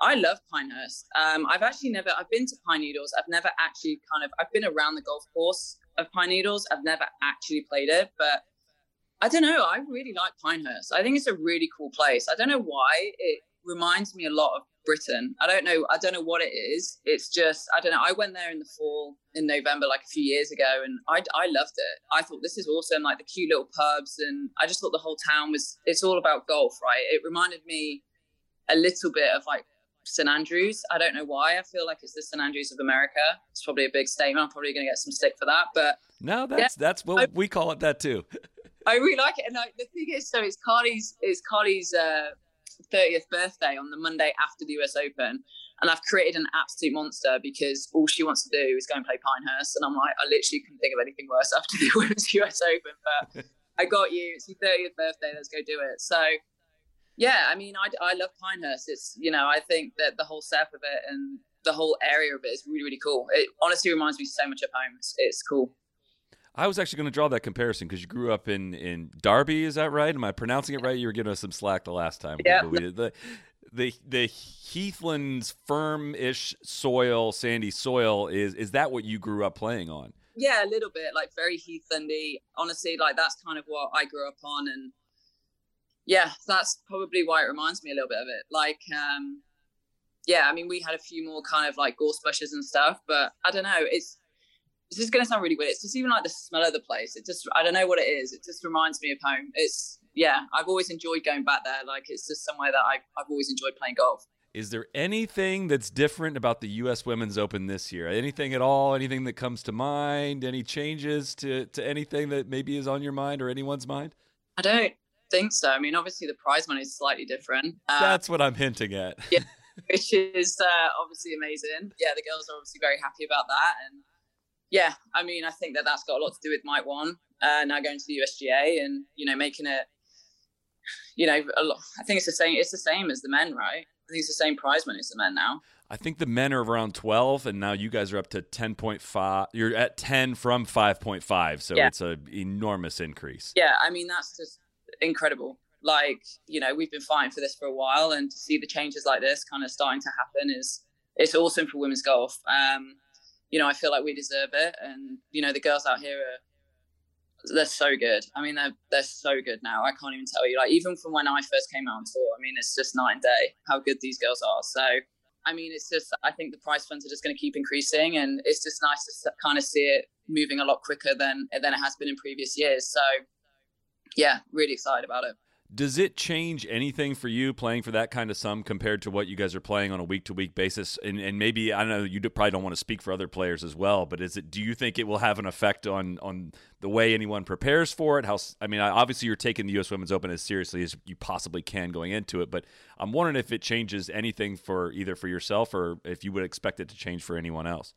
I love Pinehurst. Um, I've actually never, I've been to Pine Needles. I've never actually kind of, I've been around the golf course of Pine Needles. I've never actually played it, but I don't know. I really like Pinehurst. I think it's a really cool place. I don't know why. It reminds me a lot of Britain. I don't know. I don't know what it is. It's just, I don't know. I went there in the fall in November, like a few years ago, and I, I loved it. I thought this is awesome, like the cute little pubs. And I just thought the whole town was, it's all about golf, right? It reminded me a little bit of like St Andrews. I don't know why. I feel like it's the St Andrews of America. It's probably a big statement. I'm probably going to get some stick for that, but no, that's yeah, that's what I, we call it that too. I really like it, and like, the thing is, so it's Carly's it's Carly's uh, 30th birthday on the Monday after the US Open. And I've created an absolute monster because all she wants to do is go and play Pinehurst. And I'm like, I literally couldn't think of anything worse after the Women's US Open. But I got you. It's your 30th birthday. Let's go do it. So yeah, I mean, I, I love Pinehurst. It's, you know, I think that the whole setup of it and the whole area of it is really, really cool. It honestly reminds me so much of home. It's, it's cool. I was actually going to draw that comparison because you grew up in in Derby. Is that right? Am I pronouncing it right? You were giving us some slack the last time. Yeah. The, the the Heathlands firm-ish soil, sandy soil is is that what you grew up playing on? Yeah, a little bit, like very Heathlandy. Honestly, like that's kind of what I grew up on, and yeah, that's probably why it reminds me a little bit of it. Like, um, yeah, I mean, we had a few more kind of like gorse bushes and stuff, but I don't know. It's this is going to sound really weird. It's just even like the smell of the place. It just I don't know what it is. It just reminds me of home. It's yeah, I've always enjoyed going back there. Like it's just somewhere that I I've always enjoyed playing golf. Is there anything that's different about the U.S. Women's Open this year? Anything at all? Anything that comes to mind? Any changes to to anything that maybe is on your mind or anyone's mind? I don't think so. I mean, obviously the prize money is slightly different. Um, That's what I'm hinting at. yeah, which is uh, obviously amazing. Yeah, the girls are obviously very happy about that, and yeah, I mean, I think that that's got a lot to do with Mike Whan uh, now going to the USGA and you know making it. You know, a lot, I think it's the same. It's the same as the men, right? I think it's the same prize money as the men now. I think the men are around 12, and now you guys are up to 10.5. You're at 10 from 5.5, so yeah. it's an enormous increase. Yeah, I mean that's just incredible. Like, you know, we've been fighting for this for a while, and to see the changes like this kind of starting to happen is it's awesome for women's golf. Um, you know, I feel like we deserve it, and you know, the girls out here are they're so good. I mean, they're they're so good now. I can't even tell you. Like even from when I first came out on tour, I mean, it's just night and day how good these girls are. So, I mean, it's just I think the prize funds are just going to keep increasing, and it's just nice to kind of see it moving a lot quicker than than it has been in previous years. So, yeah, really excited about it. Does it change anything for you playing for that kind of sum compared to what you guys are playing on a week to week basis? And, and maybe I don't know you probably don't want to speak for other players as well, but is it? Do you think it will have an effect on on the way anyone prepares for it? How I mean, obviously you're taking the U.S. Women's Open as seriously as you possibly can going into it, but I'm wondering if it changes anything for either for yourself or if you would expect it to change for anyone else.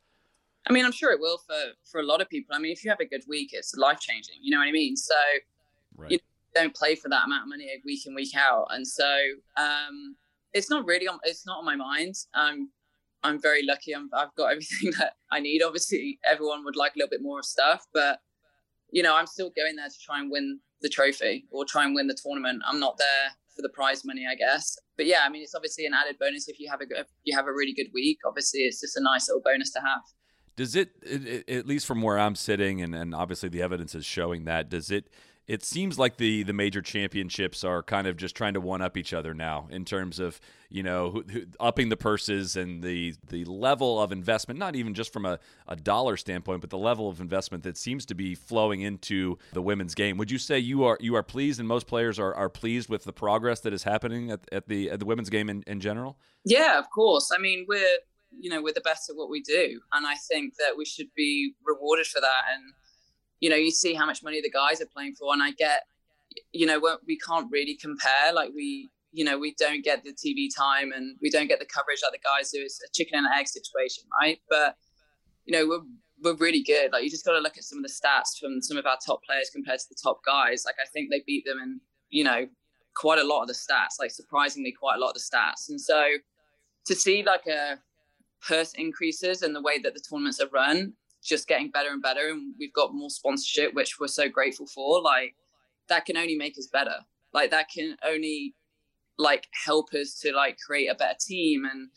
I mean, I'm sure it will for for a lot of people. I mean, if you have a good week, it's life changing. You know what I mean? So. Right. You, don't play for that amount of money week in week out, and so um, it's not really on. It's not on my mind. I'm I'm very lucky. i have got everything that I need. Obviously, everyone would like a little bit more of stuff, but you know, I'm still going there to try and win the trophy or try and win the tournament. I'm not there for the prize money, I guess. But yeah, I mean, it's obviously an added bonus if you have a if you have a really good week. Obviously, it's just a nice little bonus to have. Does it, it at least from where I'm sitting, and, and obviously the evidence is showing that, does it it seems like the the major championships are kind of just trying to one up each other now in terms of you know who, who, upping the purses and the the level of investment not even just from a, a dollar standpoint but the level of investment that seems to be flowing into the women's game. Would you say you are you are pleased and most players are, are pleased with the progress that is happening at, at the at the women's game in, in general? Yeah of course. I mean we're you know we're the best at what we do and i think that we should be rewarded for that. And you know, you see how much money the guys are playing for, and I get, you know, we can't really compare. Like we, you know, we don't get the TV time and we don't get the coverage like the guys do. It's a chicken and egg situation, right? But you know, we're we're really good. Like you just got to look at some of the stats from some of our top players compared to the top guys. Like I think they beat them in, you know, quite a lot of the stats. Like surprisingly, quite a lot of the stats. And so to see like a purse increases and the way that the tournaments are run just getting better and better and we've got more sponsorship which we're so grateful for like that can only make us better. Like that can only like help us to like create a better team and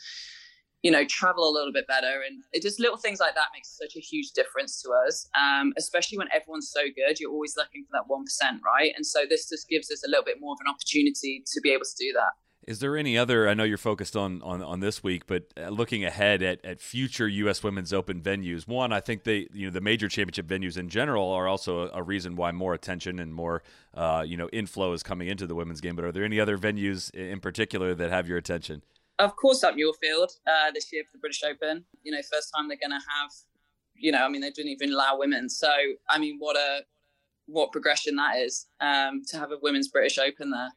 you know travel a little bit better and it just little things like that makes such a huge difference to us um, especially when everyone's so good you're always looking for that 1% right? And so this just gives us a little bit more of an opportunity to be able to do that is there any other? I know you're focused on on, on this week, but uh, looking ahead at, at future U.S. Women's Open venues. One, I think they you know the major championship venues in general are also a, a reason why more attention and more uh, you know inflow is coming into the women's game. But are there any other venues in particular that have your attention? Of course, at Muirfield uh, this year for the British Open. You know, first time they're going to have. You know, I mean, they didn't even allow women. So, I mean, what a what progression that is um, to have a women's British Open there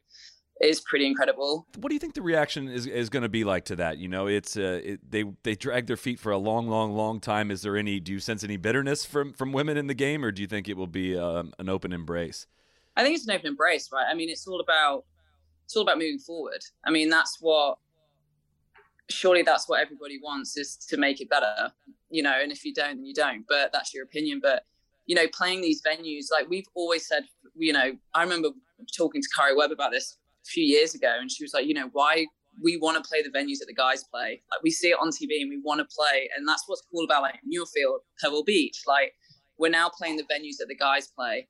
is pretty incredible. What do you think the reaction is, is going to be like to that? You know, it's uh, it, they they drag their feet for a long, long, long time. Is there any? Do you sense any bitterness from from women in the game, or do you think it will be um, an open embrace? I think it's an open embrace, right? I mean, it's all about it's all about moving forward. I mean, that's what surely that's what everybody wants is to make it better, you know. And if you don't, then you don't. But that's your opinion. But you know, playing these venues, like we've always said, you know, I remember talking to Karrie Webb about this a few years ago, and she was like, you know, why we want to play the venues that the guys play. Like we see it on TV and we want to play, and that's what's cool about like Muirfield, Pebble Beach. Like we're now playing the venues that the guys play,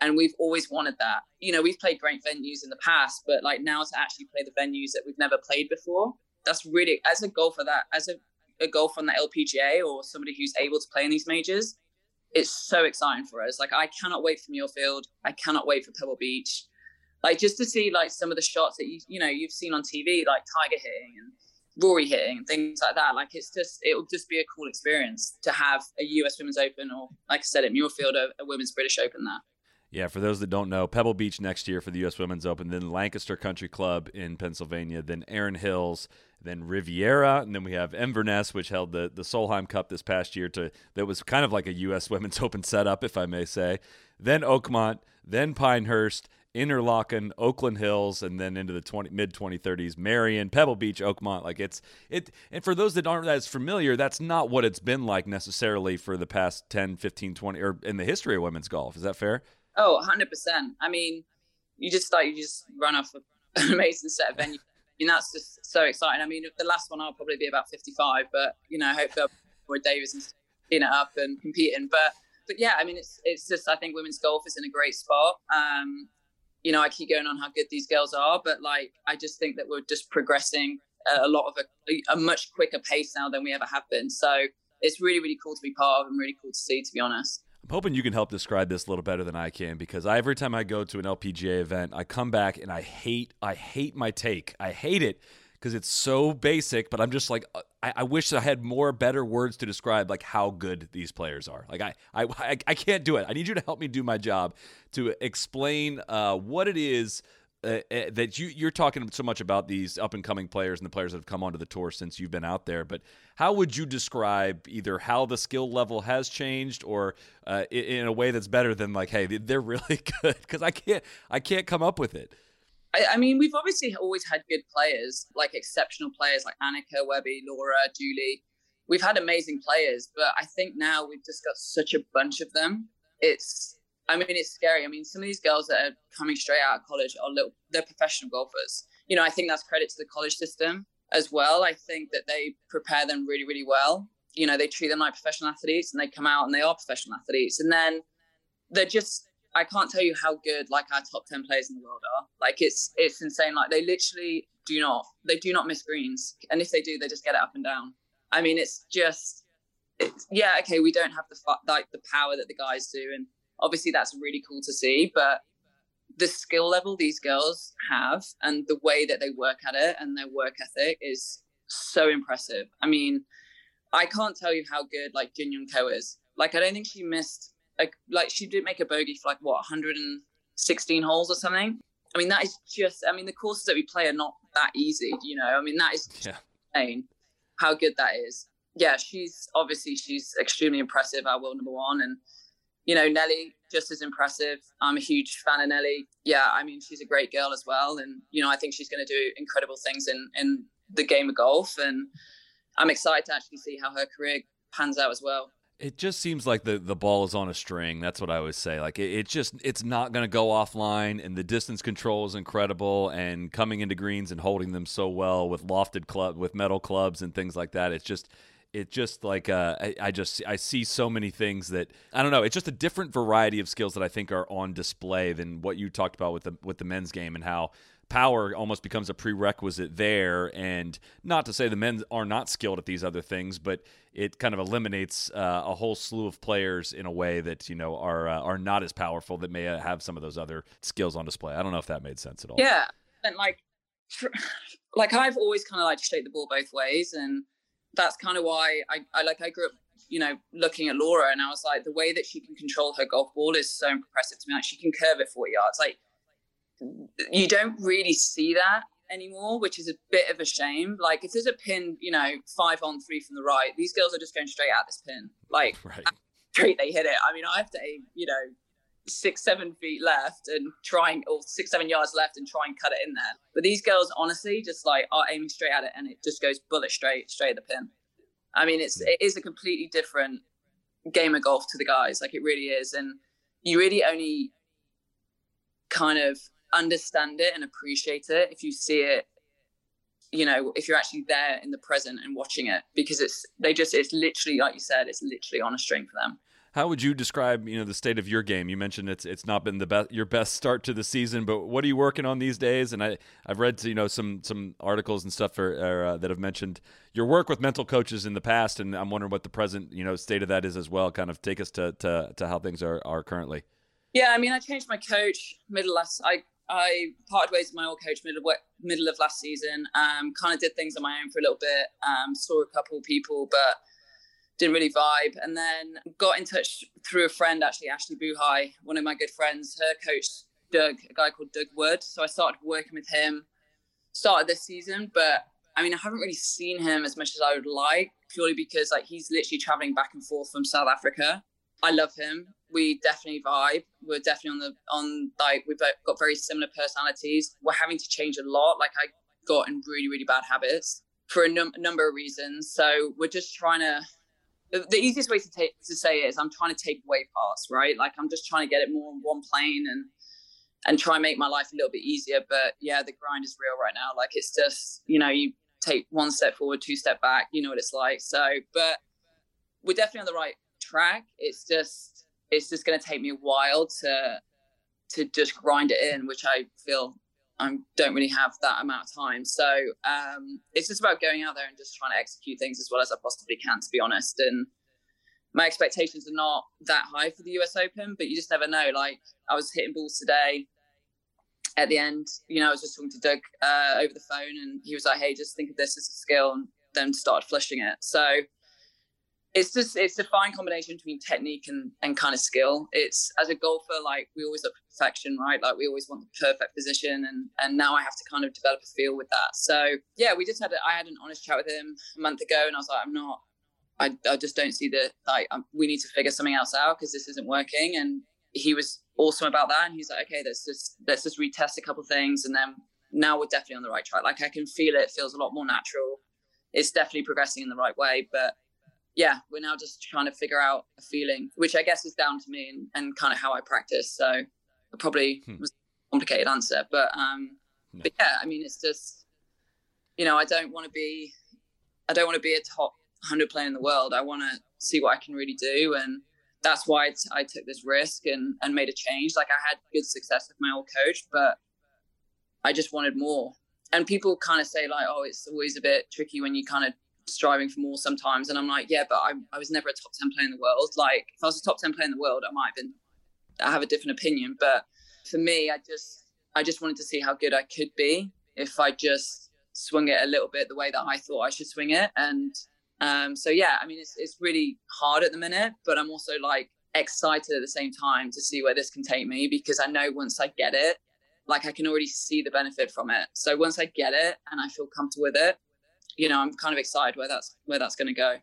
and we've always wanted that. You know, we've played great venues in the past, but like now to actually play the venues that we've never played before, that's really as a golfer that as a, a golfer on the LPGA or somebody who's able to play in these majors. It's so exciting for us. Like I cannot wait for Muirfield. I cannot wait for Pebble Beach like just to see like some of the shots that you you know you've seen on TV, like Tiger hitting and Rory hitting and things like that. Like it's just it'll just be a cool experience to have a US Women's Open or like I said at Muirfield a, a Women's British Open there. Yeah, for those that don't know, Pebble Beach next year for the U.S. Women's Open, then Lancaster Country Club in Pennsylvania, then Erin Hills, then Riviera, and then we have Inverness, which held the the Solheim Cup this past year. To that was kind of like a U.S. Women's Open setup, if I may say. Then Oakmont, then Pinehurst, Interlaken, Oakland Hills, and then into the 20, mid 2030s, Merion, Pebble Beach, Oakmont. Like it's it. And for those that aren't as familiar, that's not what it's been like necessarily for the past 10, 15, 20, or in the history of women's golf. Is that fair? Oh, 100%. I mean, you just like, you just run off an amazing set of venues. Mean, that's just so exciting. I mean, the last one I'll probably be about 55, but, you know, hopefully more Davis and clean it up and competing. But, but yeah, I mean, it's, it's just, I think women's golf is in a great spot. Um, you know, I keep going on how good these girls are, but like, I just think that we're just progressing a lot of a, a much quicker pace now than we ever have been. So it's really, really cool to be part of and really cool to see, to be honest. I'm hoping you can help describe this a little better than I can because I, every time I go to an LPGA event, I come back and I hate I hate my take. I hate it because it's so basic. But I'm just like uh, I, I wish I had more better words to describe like how good these players are. Like I I I can't do it. I need you to help me do my job to explain uh, what it is uh, uh, that you you're talking so much about these up and coming players and the players that have come onto the tour since you've been out there. But how would you describe either how the skill level has changed, or uh, in, a way that's better than like, hey, they're really good? Because I can't I can't come up with it. I, I, mean, we've obviously always had good players, like exceptional players, like Annika, Webby, Laura, Julie. We've had amazing players, but I think now we've just got such a bunch of them. It's I mean, it's scary. I mean, some of these girls that are coming straight out of college are little, they're professional golfers. You know, I think that's credit to the college system as well. I think that they prepare them really, really well. You know, they treat them like professional athletes and they come out and they are professional athletes. And then they're just, I can't tell you how good like our top 10 players in the world are. Like it's, it's insane. Like they literally do not, they do not miss greens. And if they do, they just get it up and down. I mean, it's just, it's, yeah, okay, we don't have the, like the power that the guys do. And, obviously that's really cool to see but the skill level these girls have and the way that they work at it and their work ethic is so impressive i mean i can't tell you how good like jin young ko is like i don't think she missed like like she did make a bogey for like what 116 holes or something i mean that is just i mean the courses that we play are not that easy you know i mean that is yeah. insane how good that is yeah she's obviously she's extremely impressive our world number one and you know, Nelly, just as impressive. I'm a huge fan of Nelly. Yeah, I mean, she's a great girl as well. And, you know, I think she's going to do incredible things in, in the game of golf. And I'm excited to actually see how her career pans out as well. It just seems like the, the ball is on a string. That's what I always say. Like it, it just it's not going to go offline, and the distance control is incredible. And coming into greens and holding them so well with lofted club with metal clubs and things like that. It's just it just like uh, I, I, just I see so many things that I don't know. It's just a different variety of skills that I think are on display than what you talked about with the with the men's game and how power almost becomes a prerequisite there. And not to say the men are not skilled at these other things, but it kind of eliminates uh, a whole slew of players in a way that you know are uh, are not as powerful that may have some of those other skills on display. I don't know if that made sense at all. Yeah, and like like I've always kind of like to take the ball both ways and that's kind of why I, I like I grew up, you know, looking at Laura and I was like, the way that she can control her golf ball is so impressive to me. Like she can curve it 40 yards. Like you don't really see that anymore, which is a bit of a shame. Like if there's a pin, you know, five on three from the right, these girls are just going straight at this pin. Like right. straight they hit it. I mean, I have to aim, you know, six, seven feet left and trying, or six, seven yards left and try and cut it in there. But these girls, honestly, just like are aiming straight at it and it just goes bullet straight, straight at the pin. I mean, it's it is a completely different game of golf to the guys. Like it really is, and you really only kind of understand it and appreciate it if you see it you know if you're actually there in the present and watching it because it's they just it's literally like you said it's literally on a string for them how would you describe, you know, the state of your game? You mentioned it's it's not been the best your best start to the season, but what are you working on these days? And I I've read you know some some articles and stuff for, uh, that have mentioned your work with mental coaches in the past, and I'm wondering what the present you know state of that is as well. Kind of take us to to, to how things are are currently. Yeah, I mean, I changed my coach middle last. I I parted ways with my old coach middle of middle of last season. Um, kind of did things on my own for a little bit. Um, saw a couple people, but didn't really vibe. And then got in touch through a friend, actually, Ashleigh Buhai, one of my good friends. Her coach, Doug, a guy called Doug Wood. So I started working with him, started this season. But I mean, I haven't really seen him as much as I would like, purely because like he's literally traveling back and forth from South Africa. I love him. We definitely vibe. We're definitely on the on like we've got very similar personalities. We're having to change a lot. Like I got in really really bad habits for a num- number of reasons. So we're just trying to the, easiest way to take to say it is I'm trying to take away parts, right? Like I'm just trying to get it more on one plane and and try and make my life a little bit easier. But yeah, the grind is real right now. Like it's just, you know, you take one step forward, two step back, you know what it's like. So, but we're definitely on the right track. It's just it's just gonna take me a while to to just grind it in, which I feel I don't really have that amount of time. So um, it's just about going out there and just trying to execute things as well as I possibly can, to be honest. And my expectations are not that high for the US Open, but you just never know. Like I was hitting balls today. At the end, you know, I was just talking to Doug uh, over the phone, and he was like, "Hey, just think of this as a skill," and then started flushing it. So it's just it's a fine combination between technique and, and kind of skill. It's as a golfer, like we always look for perfection, right? Like we always want the perfect position, and and now I have to kind of develop a feel with that. So yeah, we just had a, I had an honest chat with him a month ago, and I was like, I'm not, I, I just don't see the like um, we need to figure something else out because this isn't working. And he was awesome about that, and he's like, okay, let's just let's just retest a couple things, and then now we're definitely on the right track. Like I can feel it, it feels a lot more natural. It's definitely progressing in the right way, but yeah, we're now just trying to figure out a feeling, which I guess is down to me and, and kind of how I practice. So it probably hmm. was a complicated answer, but um, no. but yeah, I mean, it's just you know, I don't want to be, I don't want to be a top hundred player in the world. I want to see what I can really do, and that's why I took this risk and and made a change. Like I had good success with my old coach, but I just wanted more. And people kind of say like, oh, it's always a bit tricky when you kind of striving for more sometimes. And I'm like, yeah, but I, I was never a top 10 player in the world. Like, if I was a top 10 player in the world, I might have been, I have a different opinion. But for me, I just, I just wanted to see how good I could be if I just swung it a little bit the way that I thought I should swing it. And um, so, yeah, I mean, it's, it's really hard at the minute, but I'm also like excited at the same time to see where this can take me because I know once I get it, like I can already see the benefit from it. So once I get it and I feel comfortable with it, you know, I'm kind of excited where that's where that's going to go.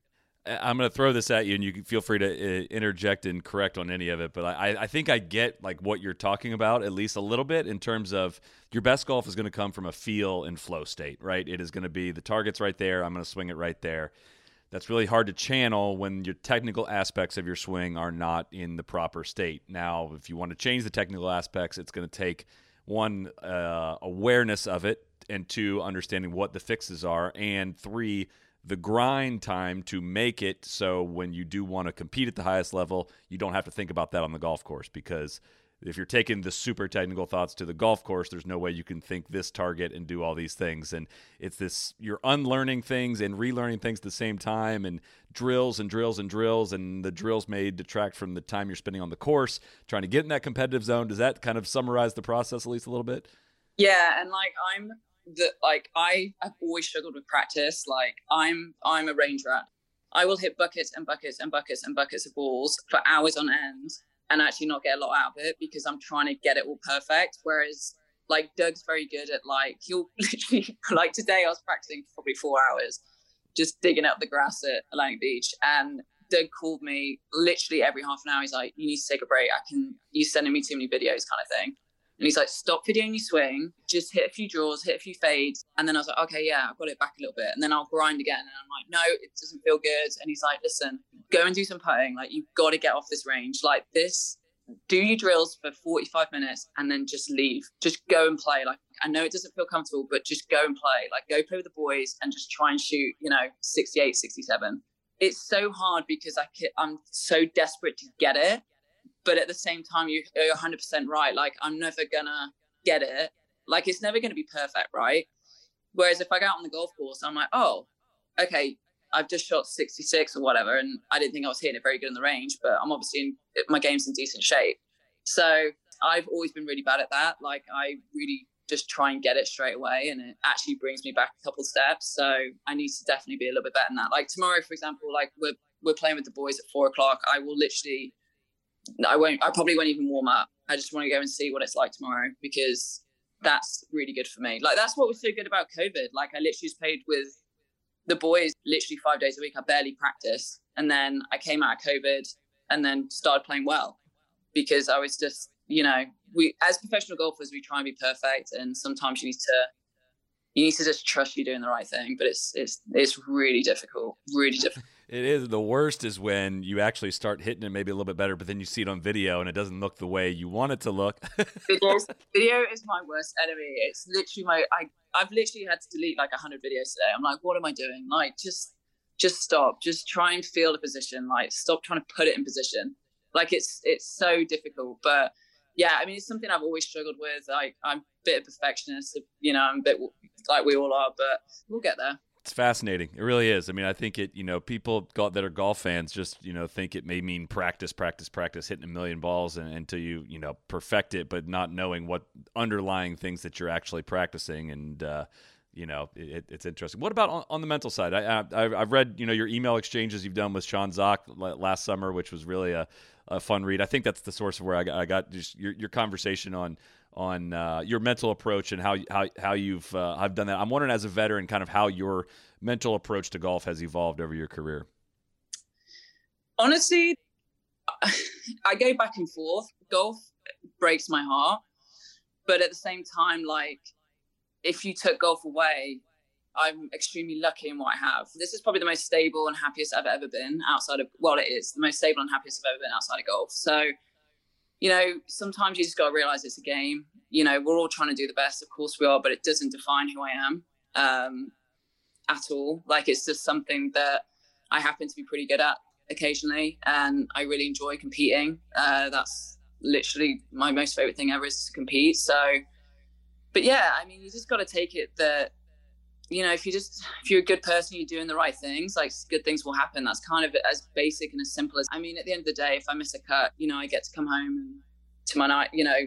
I'm going to throw this at you, and you can feel free to uh, interject and correct on any of it. But I, I think I get like what you're talking about at least a little bit in terms of your best golf is going to come from a feel and flow state, right? It is going to be the target's right there. I'm going to swing it right there. That's really hard to channel when your technical aspects of your swing are not in the proper state. Now, if you want to change the technical aspects, it's going to take one uh, awareness of it and two, understanding what the fixes are, and three, the grind time to make it so when you do want to compete at the highest level, you don't have to think about that on the golf course because if you're taking the super technical thoughts to the golf course, there's no way you can think this target and do all these things. And it's this you're unlearning things and relearning things at the same time, and drills and drills and drills, and the drills may detract from the time you're spending on the course trying to get in that competitive zone. Does that kind of summarize the process at least a little bit? Yeah, and like I'm that like I have always struggled with practice. Like I'm I'm a range rat. I will hit buckets and buckets and buckets and buckets of balls for hours on end and actually not get a lot out of it because I'm trying to get it all perfect. Whereas like Doug's very good at like he'll literally like today I was practicing for probably four hours just digging up the grass at Atlantic Beach and Doug called me literally every half an hour. He's like, "You need to take a break. I can. You're sending me too many videos, kind of thing." And he's like, stop videoing your swing, just hit a few draws, hit a few fades. And then I was like, okay, yeah, I've got it back a little bit. And then I'll grind again. And I'm like, no, it doesn't feel good. And he's like, listen, go and do some putting. Like, you've got to get off this range. Like, this, do your drills for 45 minutes and then just leave. Just go and play. Like, I know it doesn't feel comfortable, but just go and play. Like, go play with the boys and just try and shoot, you know, 68, 67. It's so hard because I, I'm so desperate to get it but at the same time you, are 100% right like i'm never gonna get it. Like it's never gonna be perfect right? Whereas if i go out on the golf course i'm like oh okay i've just shot 66 or whatever and i didn't think i was hitting it very good in the range but i'm obviously in my game's in decent shape. So i've always been really bad at that. Like i really just try and get it straight away and it actually brings me back a couple steps so i need to definitely be a little bit better than that. Like tomorrow for example like we're we're playing with the boys at four o'clock. I will literally I won't. I probably won't even warm up. I just want to go and see what it's like tomorrow because that's really good for me. Like that's what was so good about COVID. Like I literally just played with the boys literally five days a week. I barely practice, and then I came out of COVID and then started playing well because I was just you know we as professional golfers we try and be perfect, and sometimes you need to you need to just trust you're doing the right thing. But it's it's it's really difficult, really difficult. It is the worst is when you actually start hitting it maybe a little bit better, but then you see it on video and it doesn't look the way you want it to look. Videos, video is my worst enemy. It's literally my I I've literally had to delete like hundred videos today. I'm like, what am I doing? Like, just just stop. Just try and feel the position. Like, stop trying to put it in position. Like, it's it's so difficult, but yeah, I mean, it's something I've always struggled with. Like, I'm a bit of perfectionist. You know, I'm a bit like we all are, but we'll get there It's fascinating. It really is. I mean, I think it. You know, people that are golf fans just you know think it may mean practice, practice, practice, hitting a million balls and, until you you know perfect it, but not knowing what underlying things that you're actually practicing. And uh, you know, it, it's interesting. What about on, on the mental side? I, I have read you know your email exchanges you've done with Sean Zak last summer, which was really a, a fun read. I think that's the source of where I got, I got just your your conversation on on uh, your mental approach and how how how you've uh, I've done that. I'm wondering as a veteran, kind of how your mental approach to golf has evolved over your career. Honestly, I go back and forth. Golf breaks my heart, but at the same time, like if you took golf away, I'm extremely lucky in what I have. This is probably the most stable and happiest I've ever been outside of. Well, it is the most stable and happiest I've ever been outside of golf. So you know, sometimes you just got to realize it's a game. You know, we're all trying to do the best, of course we are, but it doesn't define who I am um, at all. Like it's just something that I happen to be pretty good at occasionally, and I really enjoy competing. Uh, that's literally my most favorite thing ever is to compete. So, but yeah, I mean, you just got to take it that you know, if you just if you're a good person, you're doing the right things, like good things will happen. That's kind of as basic and as simple as I mean, at the end of the day, if I miss a cut, you know, I get to come home and to my night, you know,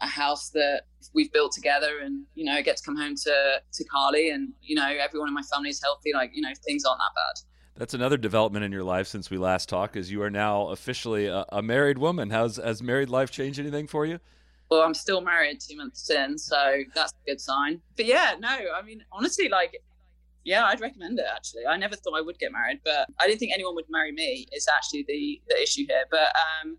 a house that we've built together and, you know, I get to come home to to Carly and, you know, everyone in my family is healthy, like, you know, things aren't that bad. That's another development in your life since we last talked, is you are now officially a, a married woman. How's has married life changed anything for you? Well, I'm still married two months in, so that's a good sign. But yeah, no, I mean, honestly, like, yeah, I'd recommend it. Actually, I never thought I would get married, but I didn't think anyone would marry me. Is actually the the issue here. But um,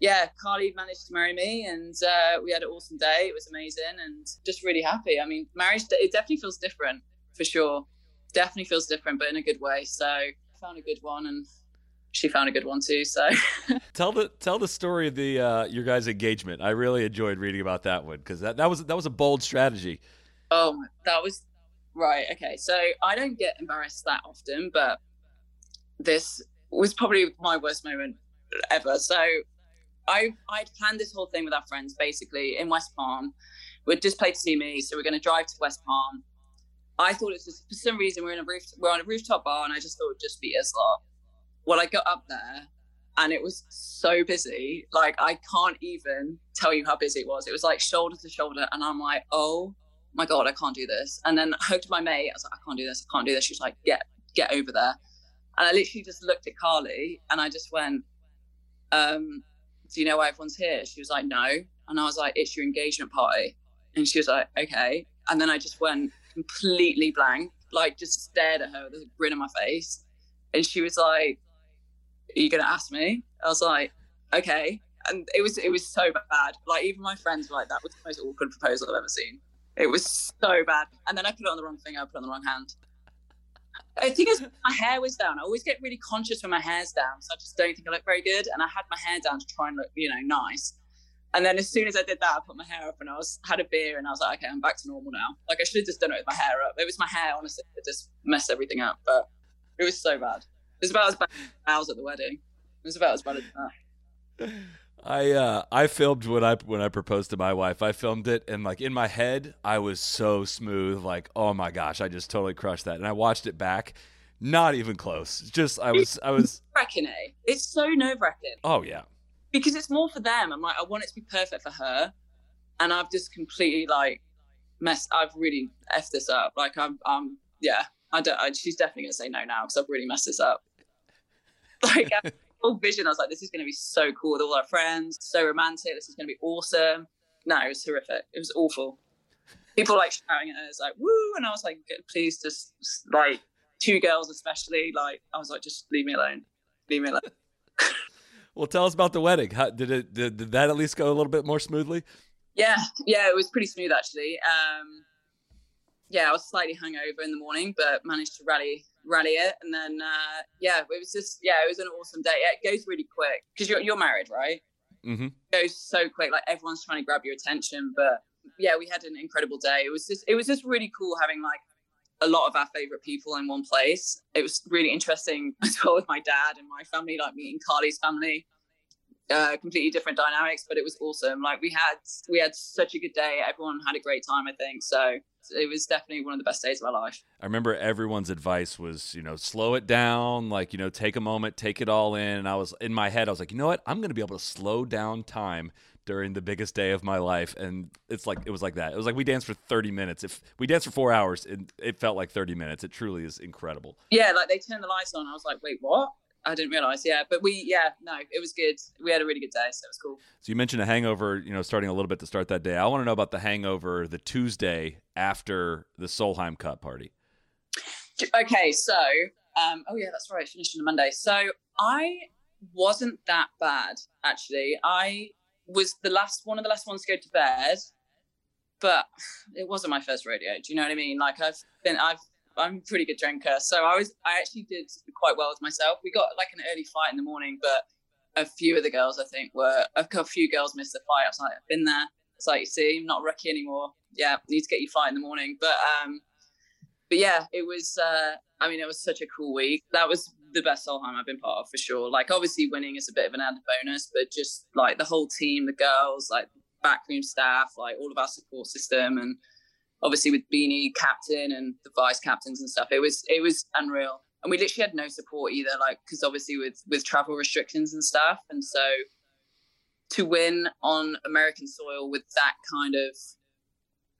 yeah, Carly managed to marry me, and uh, we had an awesome day. It was amazing, and just really happy. I mean, marriage it definitely feels different for sure. Definitely feels different, but in a good way. So I found a good one, and she found a good one too. So tell the tell the story of the uh, your guys' engagement. I really enjoyed reading about that one because that, that was that was a bold strategy. Oh, that was right. Okay, so I don't get embarrassed that often, but this was probably my worst moment ever. So I I'd planned this whole thing with our friends basically in West Palm. We'd just played the CME, so we're going to drive to West Palm. I thought it was just, for some reason we're in a roof we're on a rooftop bar, and I just thought it would just be Isla well, I got up there and it was so busy. Like, I can't even tell you how busy it was. It was like shoulder to shoulder. And I'm like, oh my God, I can't do this. And then I hugged my mate. I was like, I can't do this. I can't do this. She was like, get, get over there. And I literally just looked at Carly and I just went, um, do you know why everyone's here? She was like, no. And I was like, it's your engagement party. And she was like, okay. And then I just went completely blank, like just stared at her with a grin on my face. And she was like, are you gonna ask me? I was like, okay. And it was it was so bad. Like even my friends were like, that was the most awkward proposal I've ever seen. It was so bad. And then I put it on the wrong thing. I put it on the wrong hand. I think it's my hair was down. I always get really conscious when my hair's down, so I just don't think I look very good. And I had my hair down to try and look, you know, nice. And then as soon as I did that, I put my hair up and I was had a beer and I was like, okay, I'm back to normal now. Like I should have just done it with my hair up. It was my hair, honestly, it just messed everything up. But it was so bad was about as bad as I was at the wedding. It was about as bad as that. I uh, I filmed when I when I proposed to my wife. I filmed it and like in my head, I was so smooth. Like, oh my gosh, I just totally crushed that. And I watched it back, not even close. Just I was I was wrecking it. It's so nerve wracking. Oh yeah, because it's more for them. I'm like, I want it to be perfect for her, and I've just completely like messed. I've really effed this up. Like I'm, I'm yeah. I don't. I, she's definitely gonna say no now because I've really messed this up. Like whole vision, I was like, this is gonna be so cool with all our friends, so romantic. This is gonna be awesome. No, it was horrific. It was awful. People like shouting at us like woo, and I was like, please just like two girls especially. Like I was like, just leave me alone. Leave me alone. well, tell us about the wedding. How, did it? Did, did that at least go a little bit more smoothly? Yeah, yeah, it was pretty smooth actually. Um, yeah, I was slightly hungover in the morning, but managed to rally rally it. And then uh, yeah, it was just yeah, it was an awesome day. It goes really quick because you're you're married, right? Mm-hmm. It goes so quick. Like everyone's trying to grab your attention, but yeah, we had an incredible day. It was just it was just really cool having like a lot of our favorite people in one place. It was really interesting as well with my dad and my family, like meeting Carly's family. Uh, completely different dynamics, but it was awesome. Like we had we had such a good day. Everyone had a great time. I think so. It was definitely one of the best days of my life. I remember everyone's advice was, you know, slow it down, like, you know, take a moment, take it all in. And I was in my head, I was like, you know what? I'm going to be able to slow down time during the biggest day of my life. And it's like, it was like that. It was like we danced for 30 minutes. If we danced for four hours, it, it felt like 30 minutes. It truly is incredible. Yeah, like they turned the lights on. I was like, wait, what? I didn't realize. Yeah, but we, yeah, no, it was good. We had a really good day, so it was cool. So you mentioned a hangover, you know, starting a little bit to start that day. I want to know about the hangover the Tuesday after the Solheim Cup party. Okay, so, um, oh yeah, that's right. Finished on a Monday. So I wasn't that bad actually. I was the last one of the last ones to go to bed, but it wasn't my first rodeo. Do you know what I mean? Like I've been, I've I'm a pretty good drinker, so I was I actually did quite well with myself. We got like an early flight in the morning, but a few of the girls I think were a few girls missed the flight. I was like, I've been there. It's like you see, I'm not a rookie anymore. Yeah, need to get you flight in the morning. But um, but yeah, it was. Uh, I mean, it was such a cool week. That was the best Solheim I've been part of for sure. Like obviously winning is a bit of an added bonus, but just like the whole team, the girls, like backroom staff, like all of our support system and obviously with Beanie captain and the vice captains and stuff, it was it was unreal. And we literally had no support either, like because obviously with with travel restrictions and stuff, and so to win on American soil with that kind of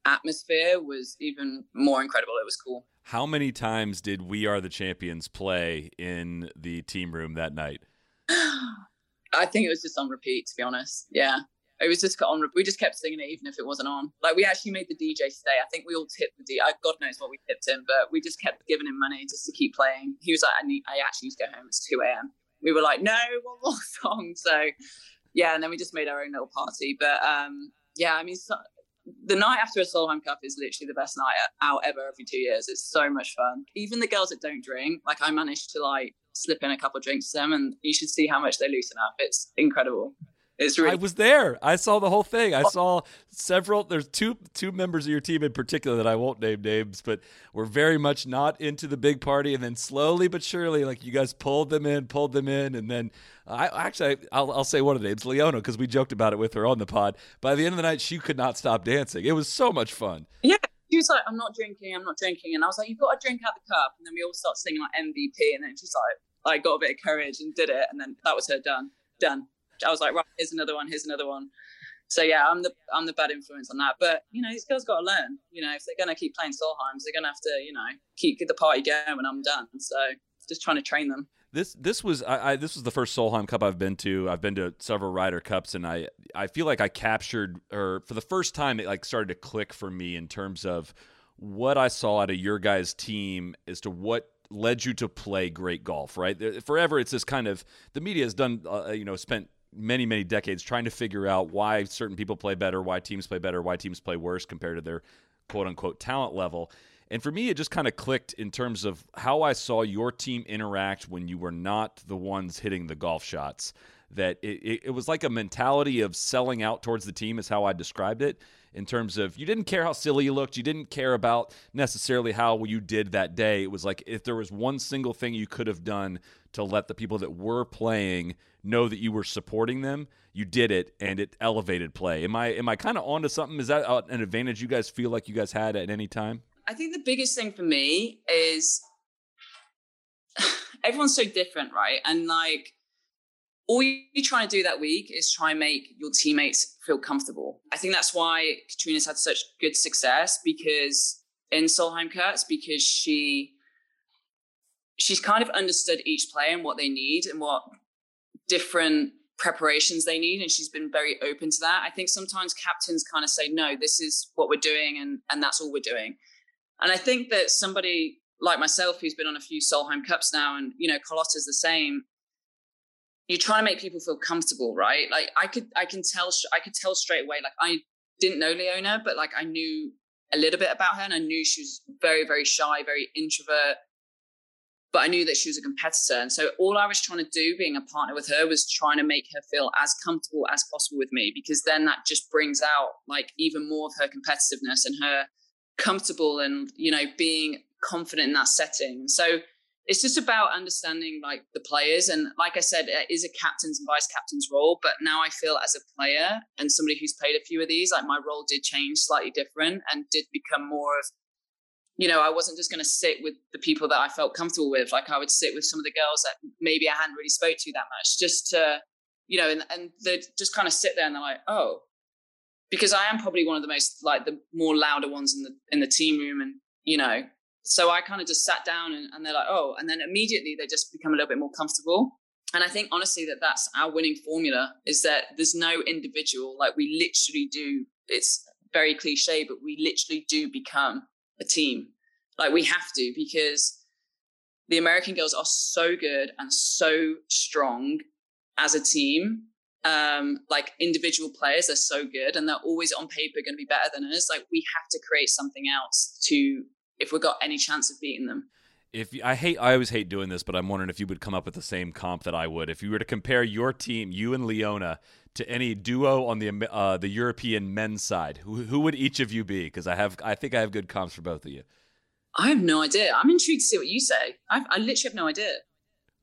atmosphere was even more incredible. It was cool. How many times did We Are the Champions play in the team room that night? I think it was just on repeat, to be honest. Yeah. It was just on. We just kept singing it, even if it wasn't on. Like we actually made the DJ stay. I think we all tipped the DJ. God knows what we tipped him, but we just kept giving him money just to keep playing. He was like, "I need. I actually need to go home. It's two a.m." We were like, "No, one more song." So, yeah, and then we just made our own little party. But um, yeah, I mean, so, the night after a Solheim Cup is literally the best night out ever every two years. It's so much fun. Even the girls that don't drink, like I managed to like slip in a couple drinks to them, and you should see how much they loosen up. It's incredible. It's really- I was there. I saw the whole thing. I saw several. There's two two members of your team in particular that I won't name names, but were very much not into the big party. And then slowly but surely, like you guys pulled them in, pulled them in, and then I actually I'll, I'll say one of the names, Leona, because we joked about it with her on the pod. By the end of the night, she could not stop dancing. It was so much fun. Yeah. She was like, I'm not drinking, I'm not drinking. And I was like, You've got to drink out the cup. And then we all start singing like MVP. And then she's like, I got a bit of courage and did it. And then that was her done. Done. I was like, right, here's another one, here's another one. So yeah, I'm the I'm the bad influence on that. But you know, these girls got to learn. You know, if they're gonna keep playing Solheims, they're gonna have to, you know, keep the party going when I'm done. So just trying to train them. This this was I, I, this was the first Solheim Cup I've been to. I've been to several Ryder Cups, and I I feel like I captured or for the first time it like started to click for me in terms of what I saw out of your guys' team as to what led you to play great golf. Right, forever it's this kind of the media has done uh, you know spent many many decades trying to figure out why certain people play better, why teams play better, why teams play worse compared to their quote unquote talent level. And for me, it just kind of clicked in terms of how I saw your team interact when you were not the ones hitting the golf shots. That it, it, was like a mentality of selling out towards the team, is how I described it. In terms of you didn't care how silly you looked, you didn't care about necessarily how you did that day. It was like if there was one single thing you could have done to let the people that were playing know that you were supporting them, you did it and it elevated play. Am I am I kind of onto something? Is that uh, an advantage you guys feel like you guys had at any time? I think the biggest thing for me is everyone's so different, right? And like all you're trying to do that week is try and make your teammates feel comfortable. I think that's why Catriona's had such good success because in Solheim Cups, because she she's kind of understood each player and what they need and what different preparations they need and she's been very open to that. I think sometimes captains kind of say no this is what we're doing and and that's all we're doing. And i think that somebody like myself who's been on a few solheim cups now and you know Carlota's the same you're trying to make people feel comfortable right? Like i could i can tell i could tell straight away like i didn't know leona but like i knew a little bit about her and i knew she was very very shy very introvert but I knew that she was a competitor. And so all I was trying to do being a partner with her was trying to make her feel as comfortable as possible with me, because then that just brings out like even more of her competitiveness and her comfortable and, you know, being confident in that setting. So it's just about understanding like the players and like i said it is a captain's and vice captain's role but now i feel as a player and somebody who's played a few of these like my role did change slightly different and did become more of you know i wasn't just going to sit with the people that i felt comfortable with. Like i would sit with some of the girls that maybe i hadn't really spoke to that much just to you know and, and they just kind of sit there and they're like oh. Because i am probably one of the most like the more louder ones in the in the team room and you know. So I kind of just sat down and, and, they're like, oh, and then immediately they just become a little bit more comfortable. And I think honestly that that's our winning formula is that there's no individual, like we literally do, it's very cliche, but we literally do become a team. Like we have to because the American girls are so good and so strong as a team. Um, like individual players are so good and they're always on paper going to be better than us. Like we have to create something else to if we've got any chance of beating them. If I hate, I always hate doing this, but I'm wondering if you would come up with the same comp that I would. If you were to compare your team, you and Leona, to any duo on the uh, the European men's side, who, who would each of you be? Because I have, I think I have good comps for both of you. I have no idea. I'm intrigued to see what you say. I've, I literally have no idea.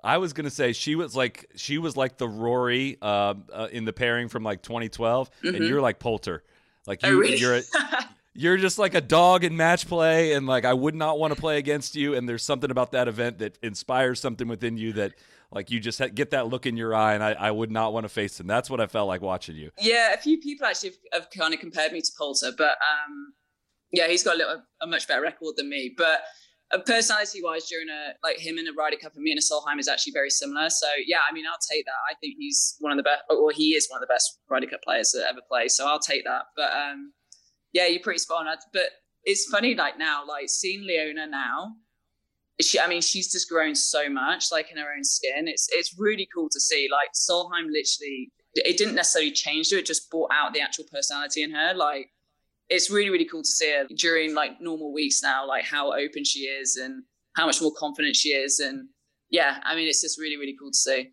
I was gonna say she was like she was like the Rory uh, uh, in the pairing from like 2012, mm-hmm. and you're like Poulter. Like oh, you, oh, really? you're a, you're just like a dog in match play and like I would not want to play against you and there's something about that event that inspires something within you that like you just get that look in your eye and I, I would not want to face him. That's what I felt like watching you. Yeah, a few people actually have, have kind of compared me to Poulter, but um, yeah, he's got a, little, a much better record than me. But uh, personality wise, during a like him in a Ryder Cup and me in a Solheim is actually very similar. So yeah, I mean, I'll take that. I think he's one of the best, or he is one of the best Ryder Cup players that ever play. So I'll take that. But um, yeah, you're pretty spot on. But it's funny, like now, like seeing Leona now. She, I mean, she's just grown so much, like in her own skin. It's it's really cool to see. Like Solheim, literally, it didn't necessarily change her; it just brought out the actual personality in her. Like, it's really really cool to see her during like normal weeks now, like how open she is and how much more confident she is. And yeah, I mean, it's just really really cool to see.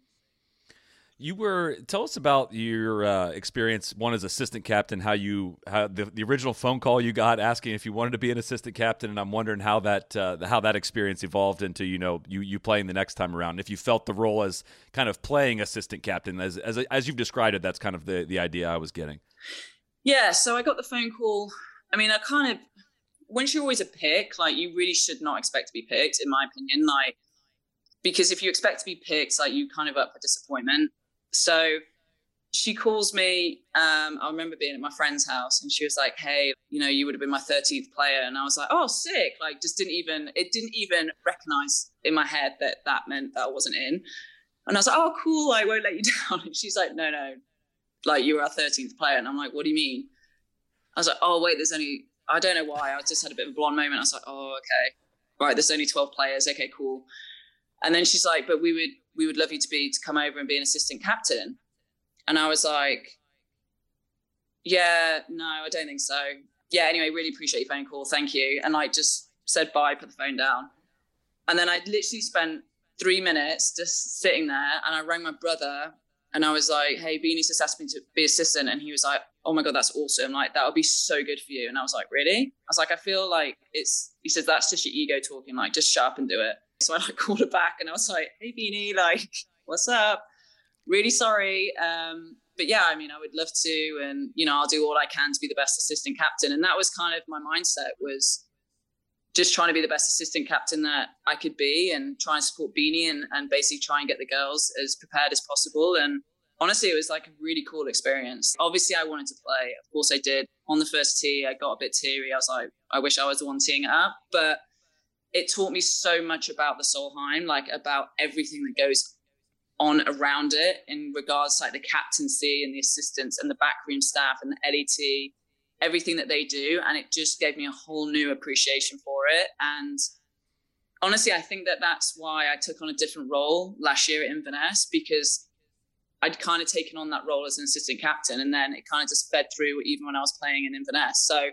You were tell us about your uh, experience. One as assistant captain, how you how the, the original phone call you got asking if you wanted to be an assistant captain, and I'm wondering how that uh, how that experience evolved into you know you you playing the next time around. And if you felt the role as kind of playing assistant captain, as as as you've described it, that's kind of the the idea I was getting. Yeah, so I got the phone call. I mean, I kind of once you're always a pick, like you really should not expect to be picked, in my opinion. Like because if you expect to be picked, like you kind of up for disappointment. So she calls me. Um, I remember being at my friend's house and she was like, Hey, you know, you would have been my 13th player. And I was like, Oh, sick. Like, just didn't even, it didn't even recognize in my head that that meant that I wasn't in. And I was like, Oh, cool. I won't let you down. And she's like, No, no, like you were our 13th player. And I'm like, What do you mean? I was like, Oh, wait, there's only, I don't know why. I just had a bit of a blonde moment. I was like, Oh, okay. Right, there's only 12 players. Okay, cool. And then she's like, But we would, we would love you to be to come over and be an assistant captain. And I was like, yeah, no, I don't think so. Yeah, anyway, really appreciate your phone call. Thank you. And I just said bye, put the phone down. And then I literally spent three minutes just sitting there and I rang my brother and I was like, hey, Beanie's just asked me to be assistant. And he was like, oh my God, that's awesome. Like, that would be so good for you. And I was like, really? I was like, I feel like it's, he says, that's just your ego talking. Like, just shut up and do it. So I like called her back and I was like, hey, Beanie, like, what's up? Really sorry. Um, but yeah, I mean, I would love to, and you know, I'll do all I can to be the best assistant captain. And that was kind of my mindset was just trying to be the best assistant captain that I could be, and try and support Beanie, and, and basically try and get the girls as prepared as possible. And honestly, it was like a really cool experience. Obviously, I wanted to play. Of course, I did. On the first tee, I got a bit teary. I was like, I wish I was the one teeing it up, but it taught me so much about the Solheim, like about everything that goes on around it in regards to like the captaincy and the assistants and the backroom staff and the LET, everything that they do. And it just gave me a whole new appreciation for it. And honestly, I think that that's why I took on a different role last year at Inverness because I'd kind of taken on that role as an assistant captain. And then it kind of just fed through even when I was playing in Inverness. So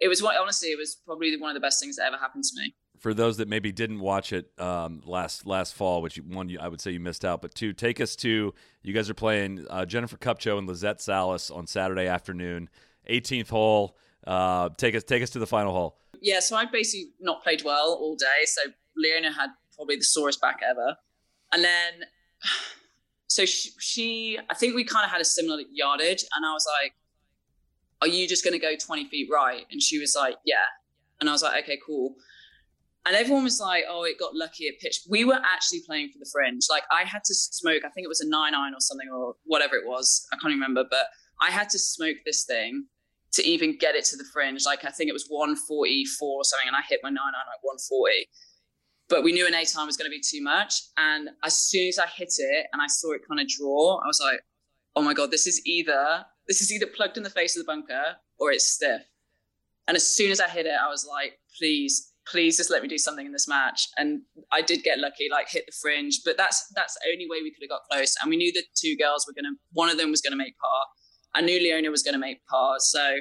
it was what, honestly, it was probably one of the best things that ever happened to me for those that maybe didn't watch it um, last last fall, which one I would say you missed out, but two, take us to you guys are playing uh, Jennifer Kupcho and Lizette Salas on Saturday afternoon, 18th hole. Uh, take us take us to the final hole. Yeah, so I've basically not played well all day. So Leona had probably the sorest back ever. And then, so she, she I think we kind of had a similar yardage, and I was like, "Are you just going to go 20 feet right?" And she was like, "Yeah." And I was like, "Okay, cool." And everyone was like, "Oh, it got lucky at pitch." We were actually playing for the fringe. Like I had to smoke. I think it was a nine iron or something, or whatever it was. I can't remember, but I had to smoke this thing to even get it to the fringe. Like I think it was 144 or something, and I hit my nine iron at 140. But we knew an eight iron was going to be too much. And as soon as I hit it and I saw it kind of draw, I was like, "Oh my god, this is either this is either plugged in the face of the bunker or it's stiff." And as soon as I hit it, I was like, "Please." Please just let me do something in this match, and I did get lucky, like hit the fringe. But that's that's the only way we could have got close. And we knew the two girls were gonna, one of them was gonna make par, I knew Leona was to make par, so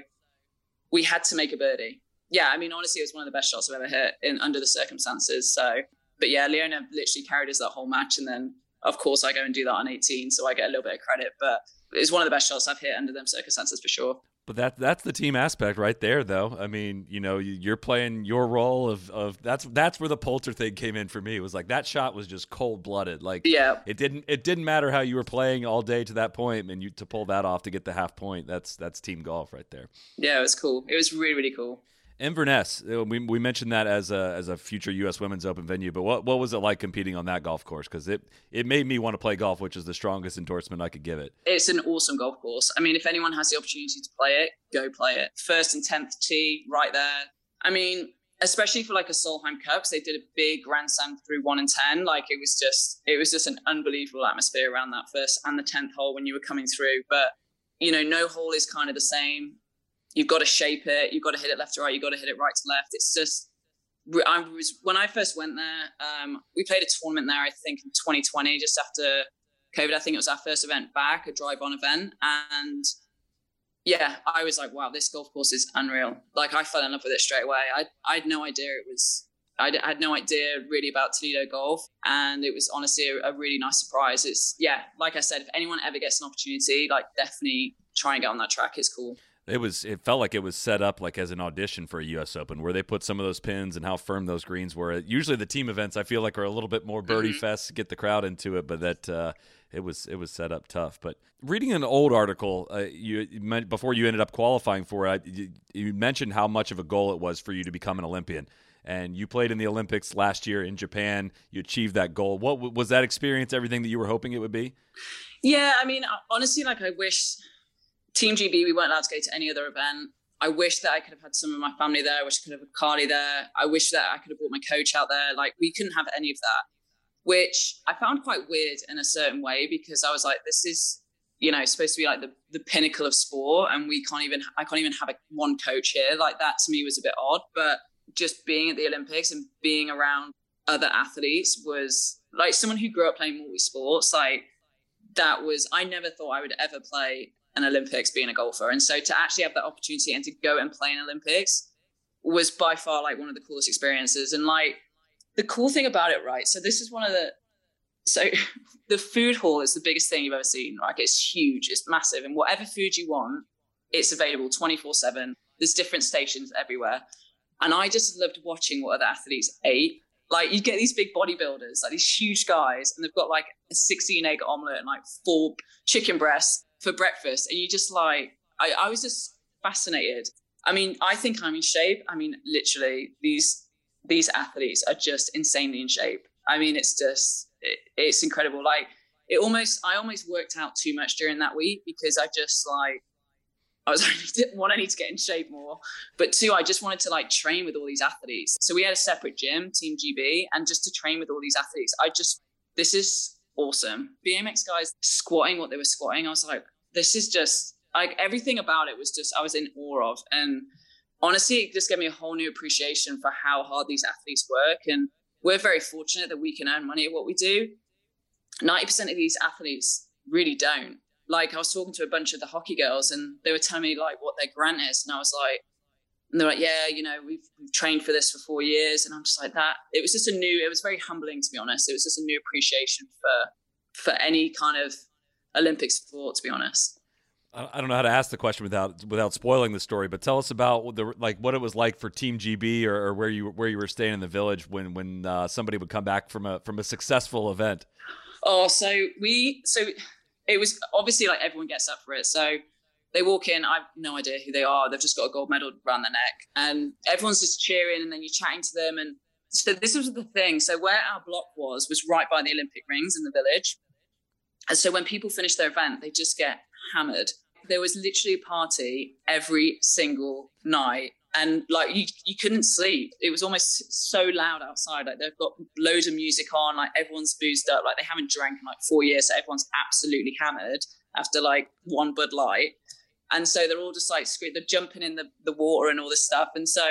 we had to make a birdie. Yeah, I mean, honestly, it was one of the best shots I've ever hit in under the circumstances. So, but yeah, Leona literally carried us that whole match, and then of course I go and do that on 18, so I get a little bit of credit. But it's one of the best shots I've hit under them circumstances for sure. But that that's the team aspect right there, though. I mean, you know, you're playing your role of of that's that's where the Poulter thing came in for me. It was like that shot was just cold blooded. Like, yeah, it didn't it didn't matter how you were playing all day to that point, and you to pull that off to get the half point. That's that's team golf right there. Yeah, it was cool. It was really really cool. Inverness, uh, we, we mentioned that as a as a future U.S. Women's Open venue, but what what was it like competing on that golf course? Because it it made me want to play golf, which is the strongest endorsement I could give it. It's an awesome golf course. I mean, if anyone has the opportunity to play it, go play it. First and tenth tee, right there. I mean, especially for like a Solheim Cup, because they did a big Grand Slam through one and ten. Like it was just it was just an unbelievable atmosphere around that first and the tenth hole when you were coming through. But you know, no hole is kind of the same you've got to shape it, you've got to hit it left to right, you've got to hit it right to left. It's just I was when I first went there. Um, we played a tournament there, I think, in 2020, just after COVID. I think it was our first event back, a drive-on event, and yeah, I was like, wow, this golf course is unreal. Like I fell in love with it straight away. I I had no idea it was. I had no idea really about Toledo golf, and it was honestly a, a really nice surprise. It's yeah, like I said, if anyone ever gets an opportunity, like definitely try and get on that track. It's cool it was it felt like it was set up like as an audition for a US Open where they put some of those pins and how firm those greens were. Usually the team events I feel like are a little bit more birdie mm-hmm. fest to get the crowd into it, but that uh, it was it was set up tough. But reading an old article, uh, you, you before you ended up qualifying for it, you, you mentioned how much of a goal it was for you to become an Olympian. And you played in the Olympics last year in Japan. You achieved that goal. What was that experience? Everything that you were hoping it would be? Yeah, I mean, honestly, like I wish Team GB, we weren't allowed to go to any other event. I wish that I could have had some of my family there. I wish I could have had Carly there. I wish that I could have brought my coach out there. Like we couldn't have any of that, which I found quite weird in a certain way because I was like, this is, you know, supposed to be like the, the pinnacle of sport. And we can't even, I can't even have a, one coach here. Like that to me was a bit odd, but just being at the Olympics and being around other athletes was like someone who grew up playing multi sports. Like that was, I never thought I would ever play an Olympics being a golfer. And so to actually have that opportunity and to go and play in Olympics was by far like one of the coolest experiences. And like the cool thing about it, right? So this is one of the so the food hall is the biggest thing you've ever seen. Like it's huge, it's massive, and whatever food you want, it's available 24-7. There's different stations everywhere. And I just loved watching what other athletes ate. Like you get these big bodybuilders, like these huge guys, and they've got like a 16 egg omelet and like four chicken breasts for breakfast, and you just like I, I was just fascinated. I mean, I think I'm in shape. I mean, literally, these these athletes are just insanely in shape. I mean, it's just it, it's incredible. Like it almost I almost worked out too much during that week because I just like I was only one, I need to get in shape more, but two, I just wanted to like train with all these athletes. So we had a separate gym, Team GB, and just to train with all these athletes, I just this is awesome. BMX guys squatting what they were squatting, I was like, this is just like everything about it was just I was in awe of. And honestly, it just gave me a whole new appreciation for how hard these athletes work. And we're very fortunate that we can earn money at what we do. 90% of these athletes really don't. Like I was talking to a bunch of the hockey girls and they were telling me like what their grant is. And I was like, and they're like, yeah, you know, we've, we've trained for this for four years. And I'm just like that. It was just a new, it was very humbling to be honest. It was just a new appreciation for, for any kind of Olympic sport, to be honest. I don't know how to ask the question without without spoiling the story, but tell us about the like what it was like for Team GB or, or where you where you were staying in the village when when uh, somebody would come back from a from a successful event. Oh, so we so it was obviously like everyone gets up for it. So they walk in, I have no idea who they are. They've just got a gold medal around their neck, and everyone's just cheering, and then you're chatting to them. And so this was the thing. So where our block was was right by the Olympic rings in the village, and so when people finish their event, they just get hammered. There was literally a party every single night. And like you, you couldn't sleep. It was almost so loud outside. Like they've got loads of music on. Like everyone's boozed up. Like they haven't drank in like four years, so everyone's absolutely hammered after like one Bud Light. And so they're all just like screwed, they're jumping in the, the water and all this stuff. And so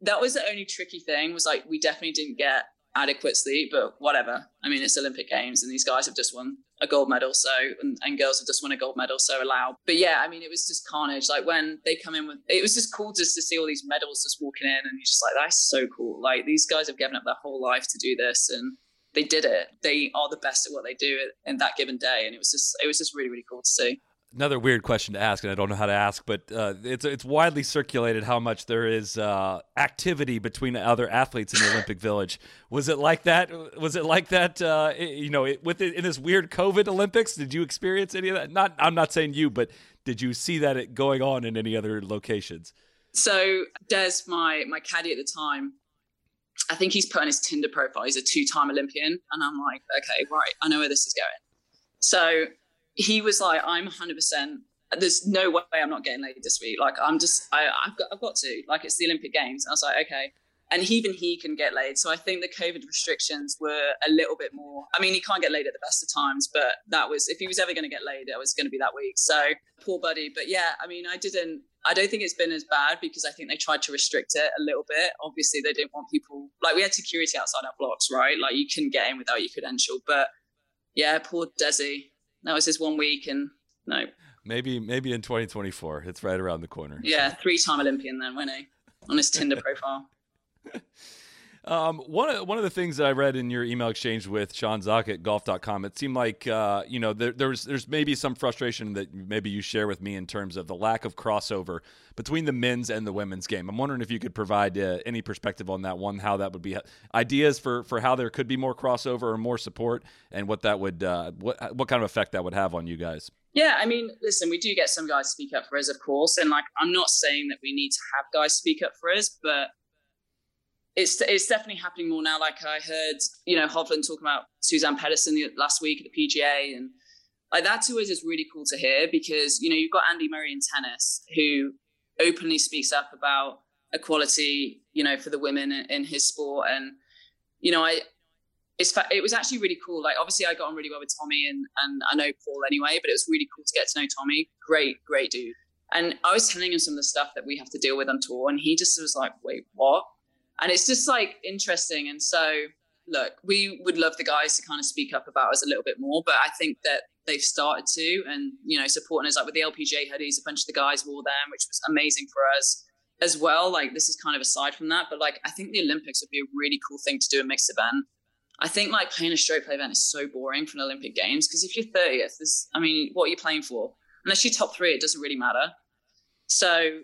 that was the only tricky thing was like we definitely didn't get adequate sleep, but whatever. I mean, it's Olympic Games and these guys have just won a gold medal, so and, and, girls have just won a gold medal, so allowed. But yeah, I mean, it was just carnage. Like when they come in with, it was just cool just to see all these medals just walking in, and you're just like, that's so cool. Like these guys have given up their whole life to do this, and they did it. They are the best at what they do in that given day, and it was just, it was just really, really cool to see another weird question to ask, and I don't know how to ask, but uh, it's it's widely circulated how much there is uh, activity between other athletes in the Olympic Village. Was it like that? Was it like that? Uh, you know, it, with it, in this weird COVID Olympics, did you experience any of that? Not, I'm not saying you, but did you see that going on in any other locations? So Des, my my caddy at the time, I think he's put on his Tinder profile. He's a two-time Olympian, and I'm like, okay, right, I know where this is going. So he was like, I'm 100%. There's no way I'm not getting laid this week. Like, I'm just, I, have got, I've got to. Like, it's the Olympic Games. And I was like, okay. And even he can get laid. So I think the COVID restrictions were a little bit more. I mean, he can't get laid at the best of times, but that was, if he was ever going to get laid, it was going to be that week. So poor buddy. But yeah, I mean, I didn't, I don't think it's been as bad because I think they tried to restrict it a little bit. Obviously, they didn't want people, like, we had security outside our blocks, right? Like, you couldn't get in without your credential. But yeah, poor Desi that was his one week, and no. Maybe maybe in 2024, it's right around the corner. Yeah, three-time Olympian then, wasn't he? On his Tinder profile. Um, one of one of the things that I read in your email exchange with Sean Zak at golf.com, it seemed like uh, you know there, there's there's maybe some frustration that maybe you share with me in terms of the lack of crossover between the men's and the women's game. I'm wondering if you could provide uh, any perspective on that one, how that would be ideas for for how there could be more crossover or more support, and what that would uh, what what kind of effect that would have on you guys. Yeah, I mean, listen, we do get some guys speak up for us, of course, and like I'm not saying that we need to have guys speak up for us, but it's it's definitely happening more now. Like I heard, you know, Hovland talking about Suzann Pettersen last week at the PGA, and like that to us is really cool to hear because you know you've got Andy Murray in tennis who openly speaks up about equality, you know, for the women in his sport, and you know, I it's it was actually really cool. Like obviously I got on really well with Tommy, and and I know Paul anyway, but it was really cool to get to know Tommy. Great, great dude. And I was telling him some of the stuff that we have to deal with on tour, and he just was like, "Wait, what?" And it's just like interesting. And so, look, we would love the guys to kind of speak up about us a little bit more, but I think that they've started to, and you know, supporting us like with the LPGA hoodies, a bunch of the guys wore them, which was amazing for us as well. Like this is kind of aside from that, but like I think the Olympics would be a really cool thing to do a mixed event. I think like playing a straight play event is so boring for an Olympic Games because if you're 30th, this, I mean, what are you playing for? Unless you're top three, it doesn't really matter. So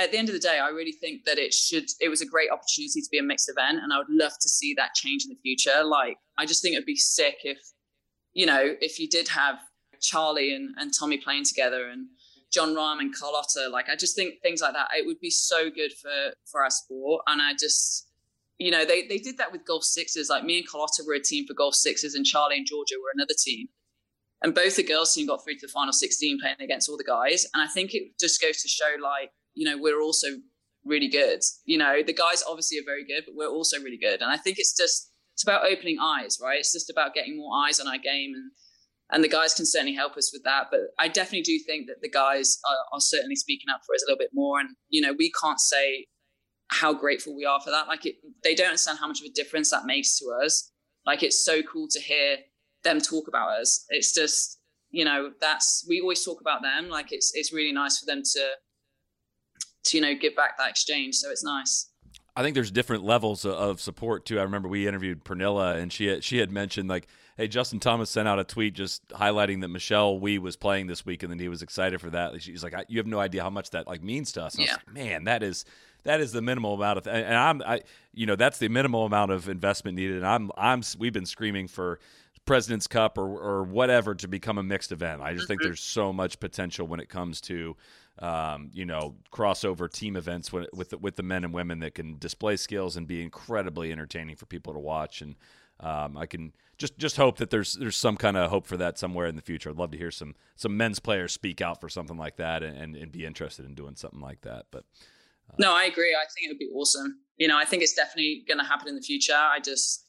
at the end of the day, I really think that it should. It was a great opportunity to be a mixed event, and I would love to see that change in the future. Like, I just think it'd be sick if, you know, if you did have Charley and, and Tommy playing together and Jon Rahm and Carlota. Like, I just think things like that. It would be so good for for our sport, and I just. You know, they, they did that with golf sixes. Like me and Carlota were a team for golf sixes, and Charley and Georgia were another team and both the girls team got through to the final 16 playing against all the guys and i think it just goes to show like you know, we're also really good. You know, the guys obviously are very good, but we're also really good. And I think it's just it's about opening eyes, right? It's just about getting more eyes on our game and and the guys can certainly help us with that. But I definitely do think that the guys are, are certainly speaking up for us a little bit more. And you know, we can't say how grateful we are for that. Like, it, they don't understand how much of a difference that makes to us. Like, it's so cool to hear them talk about us. It's just, you know, that's we always talk about them. Like, it's it's really nice for them to to you know give back that exchange. So it's nice. I think there's different levels of support too. I remember we interviewed Pernilla, and she had, she had mentioned like Hey, Justin Thomas sent out a tweet just highlighting that Michelle Wie was playing this week, and then he was excited for that. She's like, "You have no idea how much that like means to us." And I was Yeah. like, man, that is that is the minimal amount of, and I'm, I, you know, that's the minimal amount of investment needed. And I'm, I'm, we've been screaming for President's Cup or or whatever to become a mixed event. I just think mm-hmm. there's so much potential when it comes to. Um, you know, crossover team events with with the, with the men and women that can display skills and be incredibly entertaining for people to watch. And um, I can just just hope that there's there's some kind of hope for that somewhere in the future. I'd love to hear some some men's players speak out for something like that and, and, and be interested in doing something like that. But No, I agree. I think it would be awesome. You know, I think it's definitely going to happen in the future. I just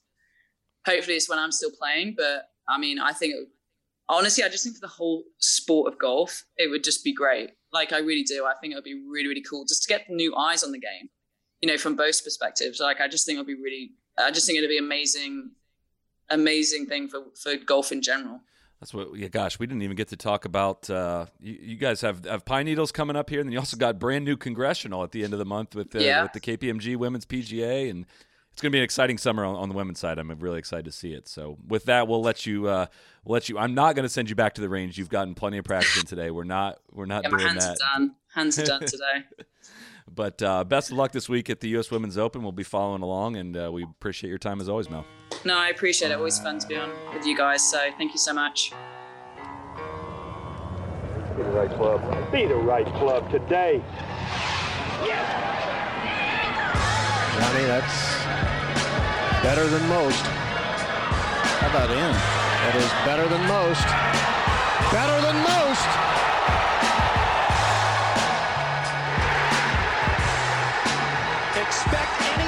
hopefully it's when I'm still playing. But I mean, I think it, honestly, I just think for the whole sport of golf, it would just be great. Like I really do. I think it would be really, really cool just to get new eyes on the game. You know, from both perspectives. Like I just think it would be really. I just think it'd be amazing, amazing thing for for golf in general. that's what. Yeah, gosh, we didn't even get to talk about. Uh, you, you guys have have Pine Needles coming up here, and then you also got brand new congressional at the end of the month with the, Yeah. with the KPMG Women's PGA and. It's going to be an exciting summer on, on the women's side. I'm really excited to see it. So, with that, we'll let you. Uh, we'll let you. I'm not going to send you back to the range. You've gotten plenty of practice in today. We're not. We're not Yeah, my hands that. are done. Hands are done today. But uh, best of luck this week at the U.S. Women's Open. We'll be following along, and uh, we appreciate your time as always, Mel. No, I appreciate it. Always fun to be on with you guys. So thank you so much. Be the right club. Be the right club today. Yes. Johnny, that's better than most. How about in? That is better than most. Better than most. Expect